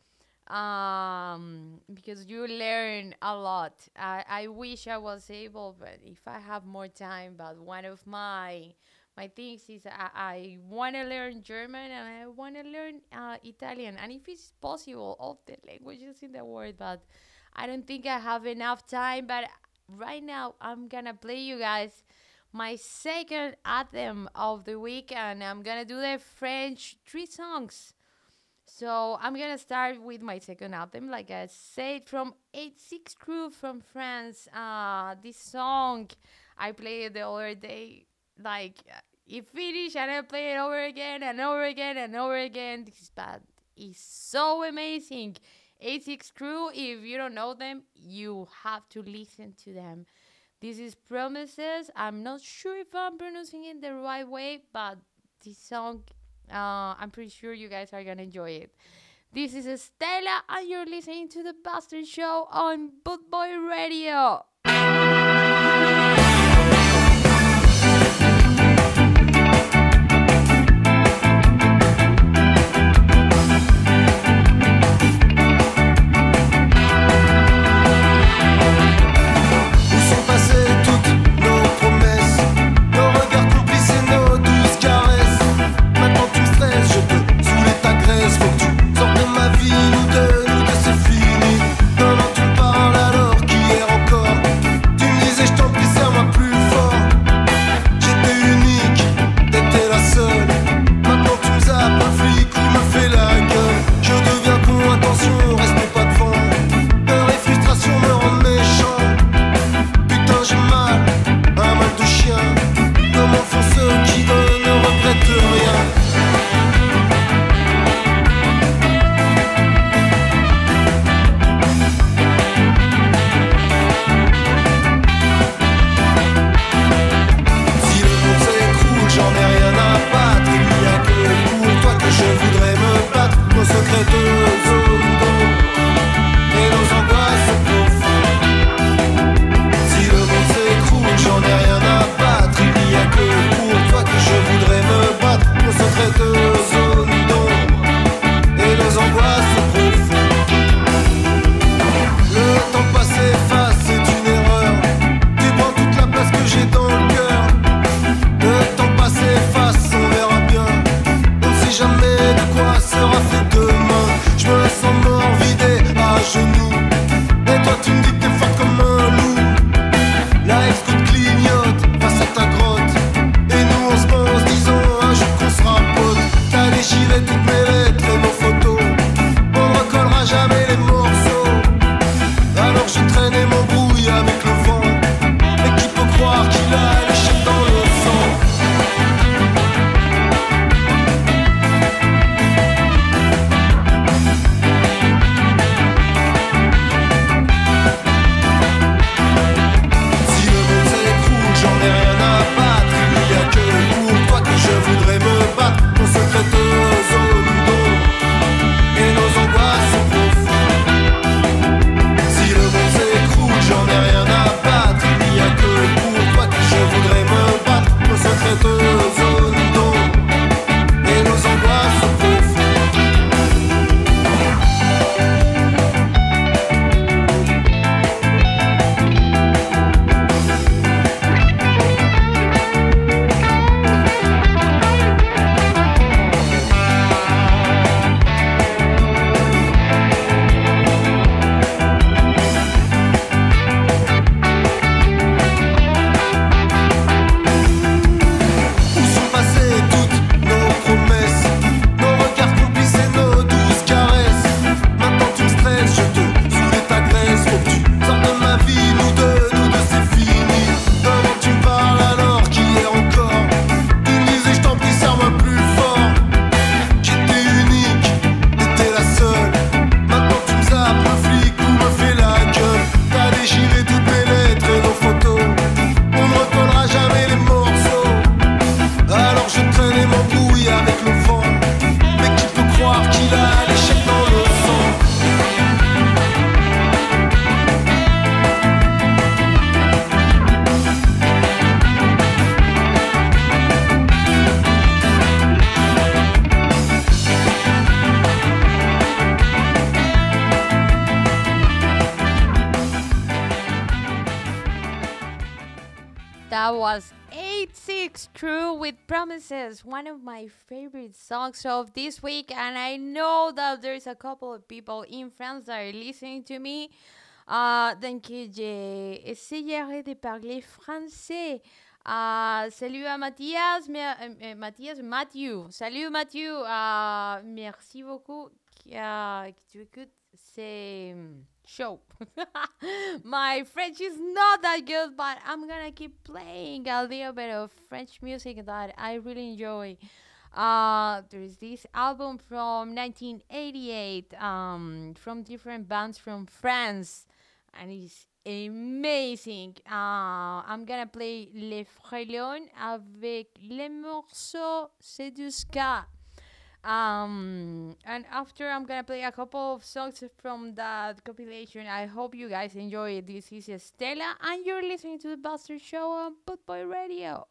um because you learn a lot. I i wish i was able but if i have more time but one of my my things is i, I want to learn german and i want to learn uh, italian. And if it's possible all the languages in the world but I don't think I have enough time, but right now I'm gonna play you guys my second anthem of the week, and I'm gonna do the French three songs. So I'm gonna start with my second anthem, like I said, from 86 Crew from France. Uh, this song I played the other day, like it finished, and I play it over again and over again and over again. This is. It's so amazing. 86 Crew, if you don't know them, you have to listen to them. This is Promises. I'm not sure if I'm pronouncing it the right way, but this song, uh, I'm pretty sure you guys are gonna enjoy it. This is Estela, and you're listening to the Buster Show on Bootboy Radio. That was 8 6 Crew with Promises, one of my favorite songs of this week. And I know that there's a couple of people in France that are listening to me. Uh, donc, j'ai essayé de parler français. Uh, salut à Mathias, mais, euh, euh, Mathias, Mathieu. Salut Mathieu, uh, merci beaucoup que, uh, que tu écoutes ce show. My French is not that good, but I'm gonna keep playing a little bit of French music that I really enjoy. Uh, there's this album from 1988 um, from different bands from France, and it's amazing. Uh, I'm gonna play Les Frélons avec les morceaux C'est du ska. Um, and after I'm gonna play a couple of songs from that compilation. I hope you guys enjoy it. This is Stella, and you're listening to the Buster Show on Bootboy Radio.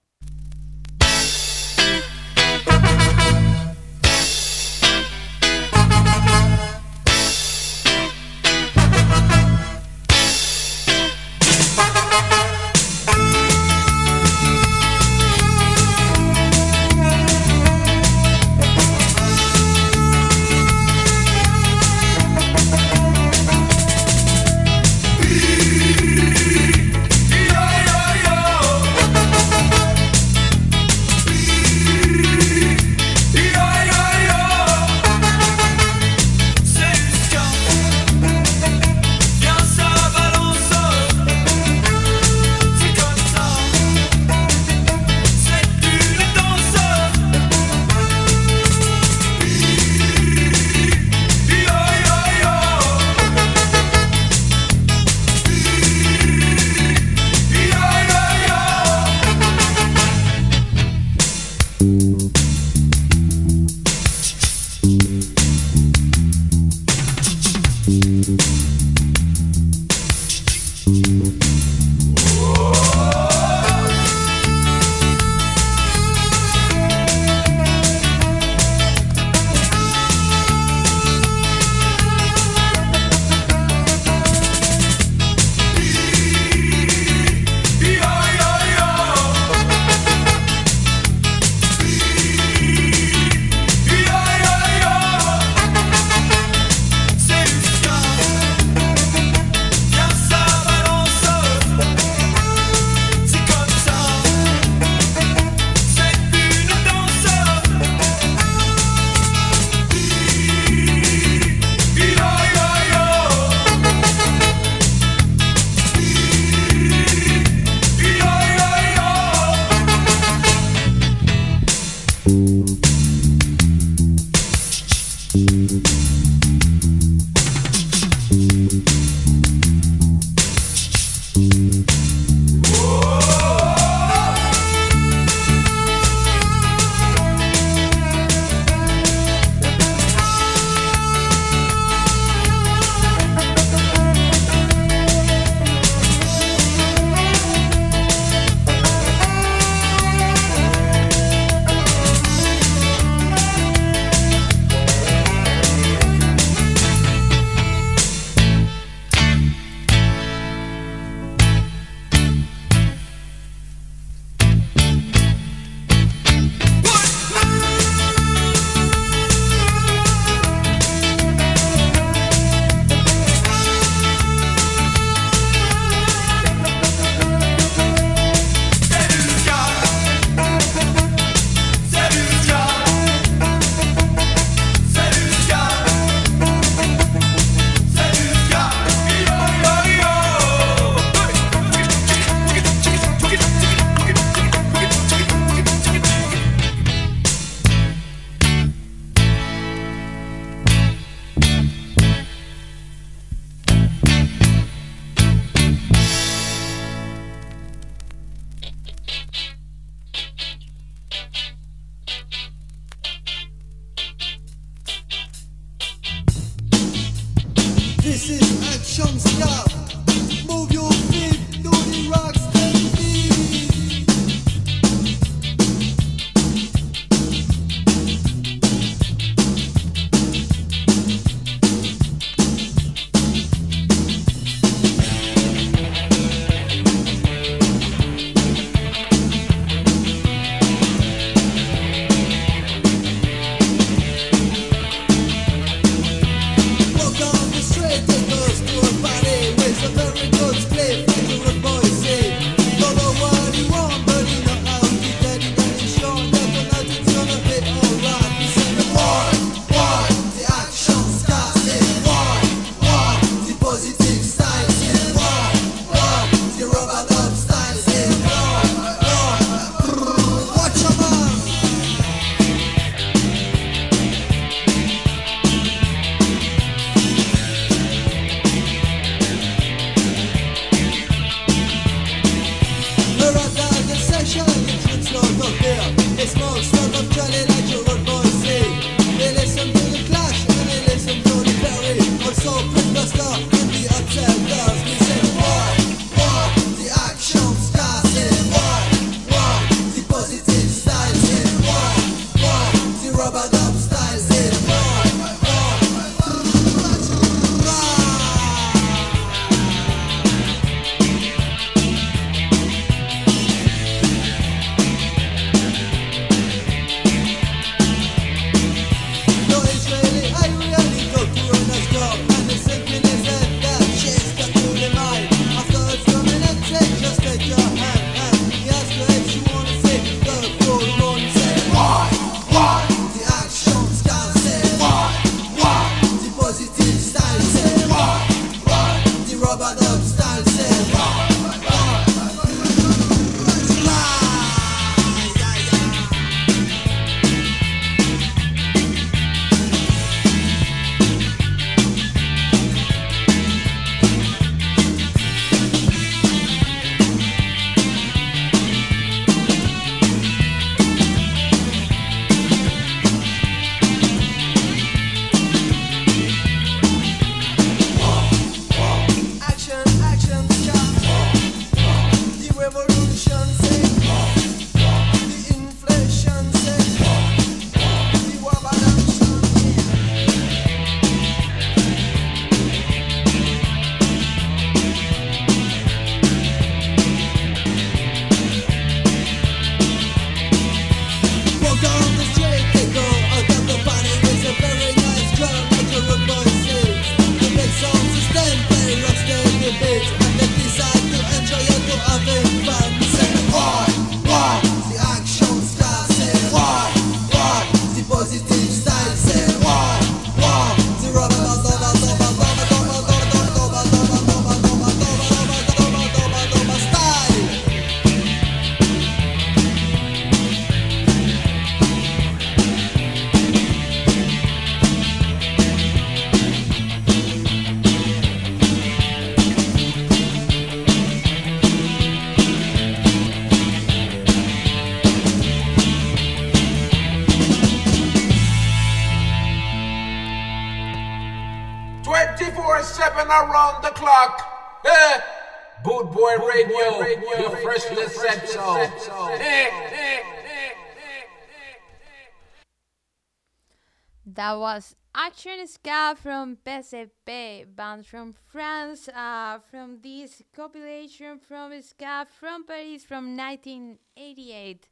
Was Action Ska from PCP, band from France, uh, from this compilation from Ska from Paris from 1988.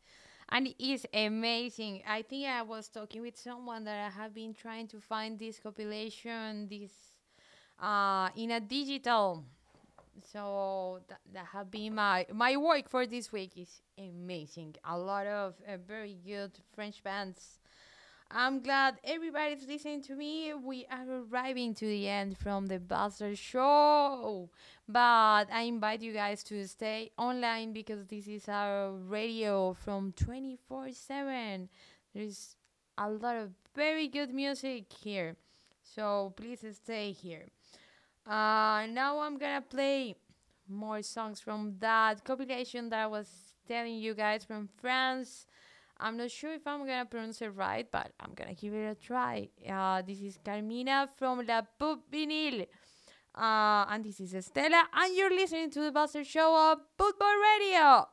And it is amazing. I think I was talking with someone that I have been trying to find this compilation, this uh, in a digital. So that, that have been my my work for this week is amazing. A lot of uh, very good French bands. I'm glad everybody's listening to me. We are arriving to the end from the Buster Show. But I invite you guys to stay online because this is our radio from 24 7. There's a lot of very good music here. So please stay here. Uh, now I'm gonna play more songs from that compilation that I was telling you guys from France. I'm not sure if I'm gonna pronounce it right, but I'm gonna give it a try. Uh, this is Carmina from La Pop Vinyl. Uh, and this is Estela, and you're listening to the Buster Show on Boot Boy Radio.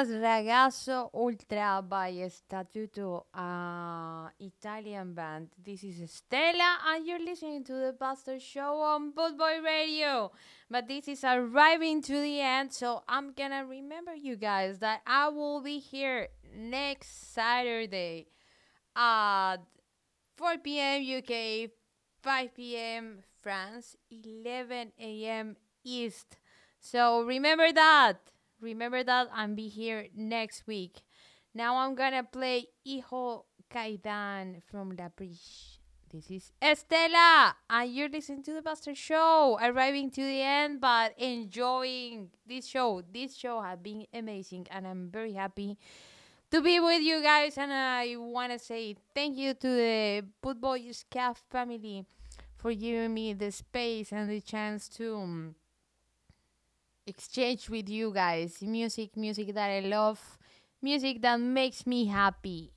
That Ragazzo Ultra by Statuto, uh, Italian band. This is Estela, and you're listening to the Buster Show on Boot Boy Radio. But this is arriving to the end, so I'm gonna remember you guys that I will be here next Saturday at 4 p.m. UK, 5 p.m. France, 11 a.m. East. So remember that. Remember that and be here next week. Now I'm gonna play Hijo Kaidan from La Briche. This is Estela, and you're listening to the Buster Show, arriving to the end, but enjoying this show. This show has been amazing, and I'm very happy to be with you guys. And I want to say thank you to the Boot Boy Scaff family for giving me the space and the chance to um, exchange with you guys music, music that I love, music that makes me happy.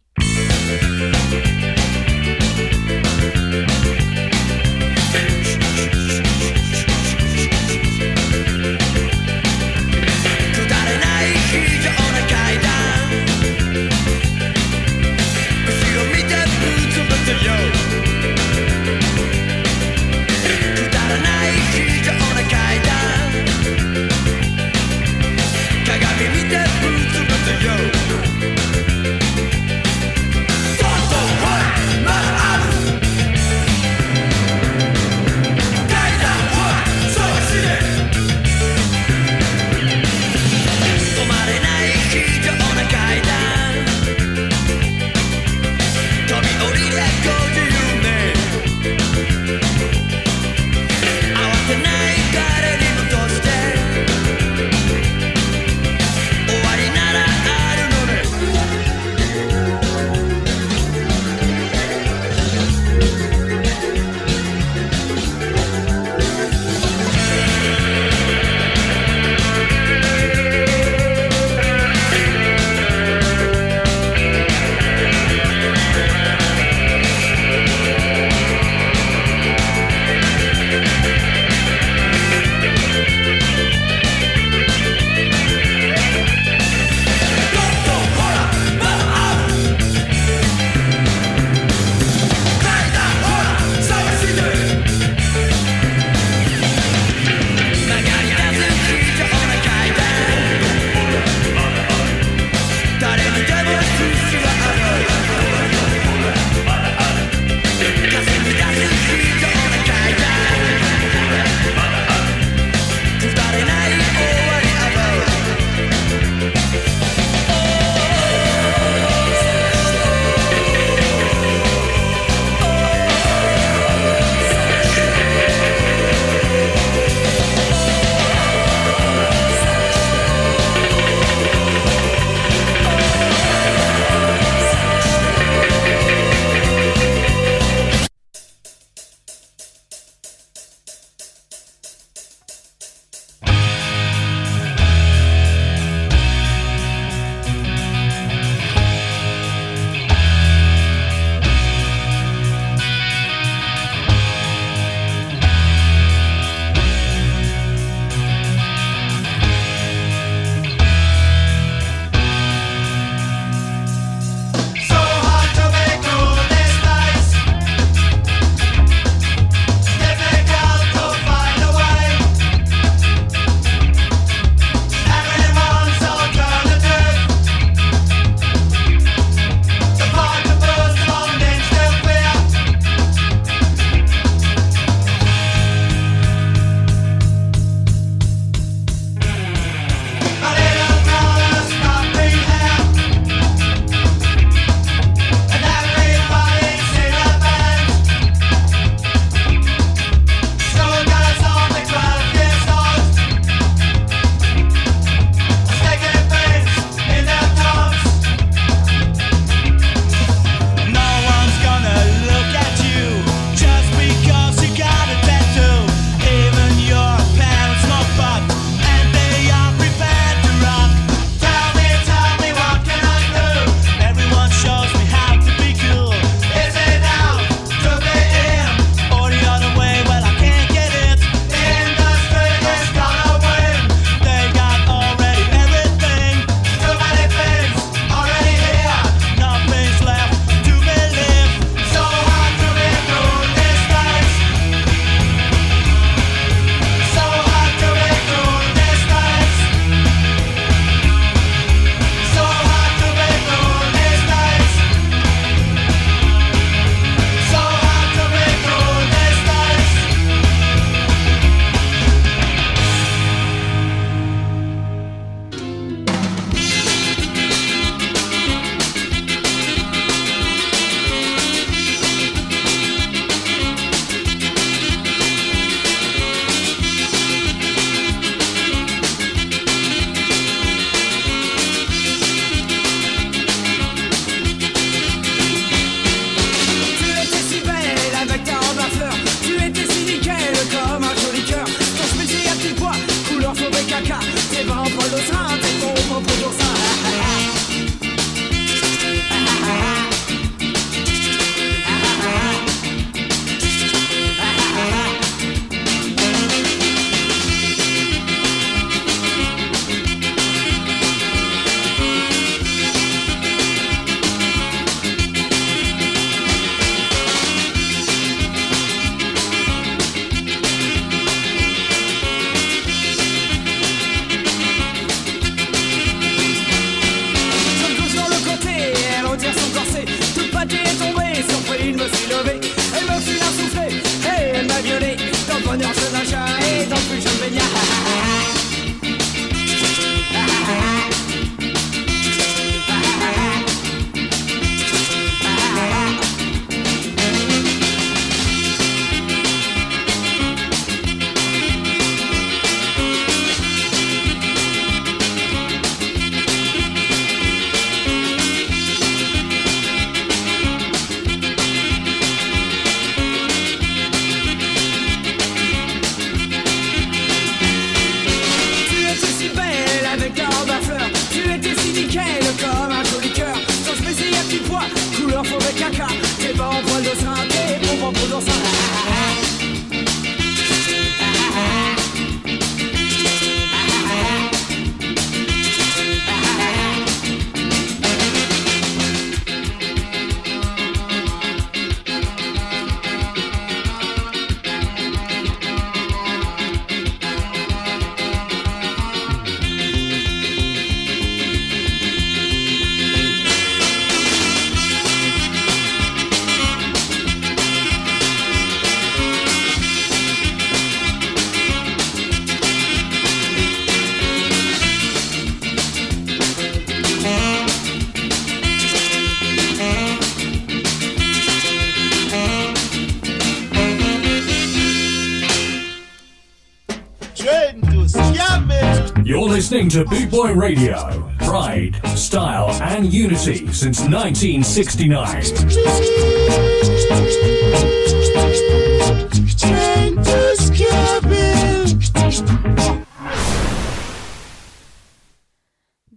Listening to Boot Boy Radio. Pride, style, and unity since 1969.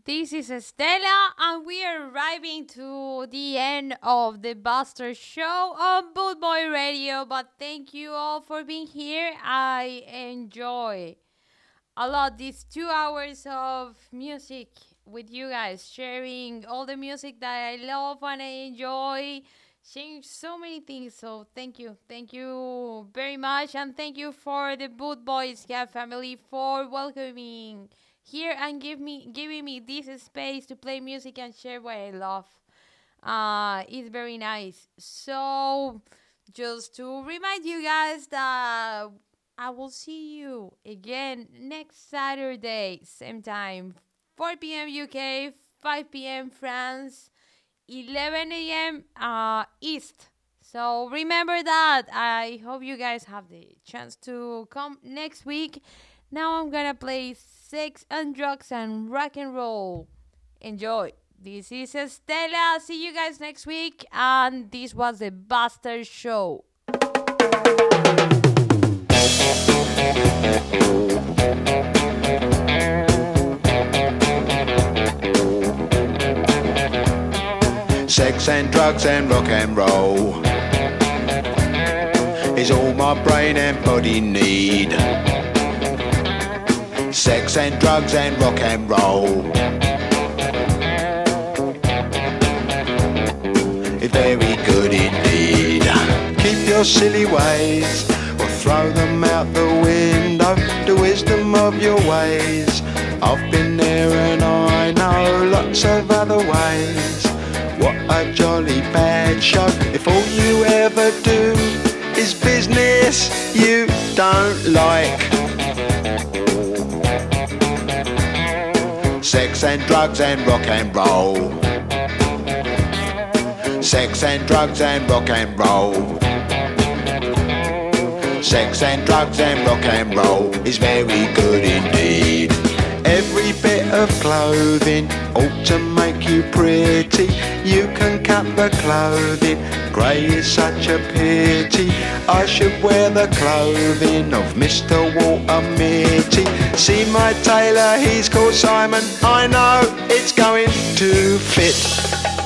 This is Estela, and we are arriving to the end of the Buster Show on Boot Boy Radio. But thank you all for being here. I enjoy a lot these two hours of music with you guys, sharing all the music that I love and I enjoy, sharing so many things. So thank you, thank you very much, and thank you for the Boot Boys Gap family for welcoming here and give me giving me this space to play music and share what I love. Uh, it's very nice. So just to remind you guys that I will see you again next Saturday, same time, 4 p.m. UK, 5 p.m. France, 11 a.m. Uh, East. So remember that. I hope you guys have the chance to come next week. Now I'm gonna play Sex and Drugs and Rock and Roll. Enjoy. This is Estela. See you guys next week. And this was the Buster Show. Sex and drugs and rock and roll is all my brain and body need. Sex and drugs and rock and roll. Very good indeed. Keep your silly ways throw them out the window. The wisdom of your ways. I've been there and I know lots of other ways. What a jolly bad show. If all you ever do is business you don't like. Sex and drugs and rock and roll. Sex and drugs and rock and roll. Sex and drugs and rock and roll is very good indeed. Every bit of clothing ought to make you pretty. You can cut the clothing, grey is such a pity. I should wear the clothing of Mr. Walter Mitty. See my tailor, he's called Simon. I know it's going to fit.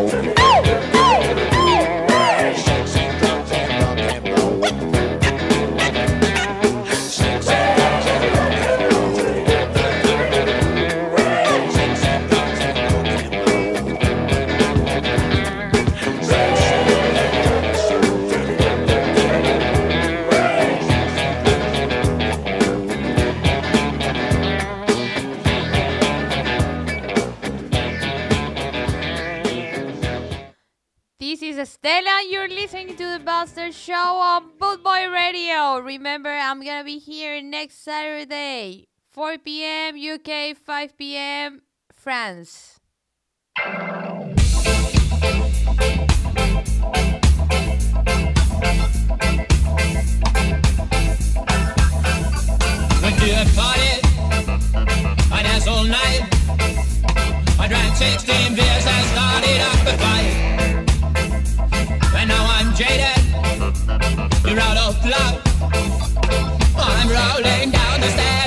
Show on Boot Boy Radio. Remember, I'm gonna be here next Saturday, 4 p.m. UK, 5 p.m. France. Went to a party, I danced all night. I drank 16 beers and started up a fight. And now I'm jaded, you're out of luck. I'm rolling down the stairs,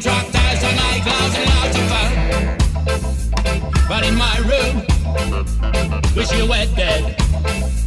drop dimes on night and lots of fun. But in my room, wish you were dead.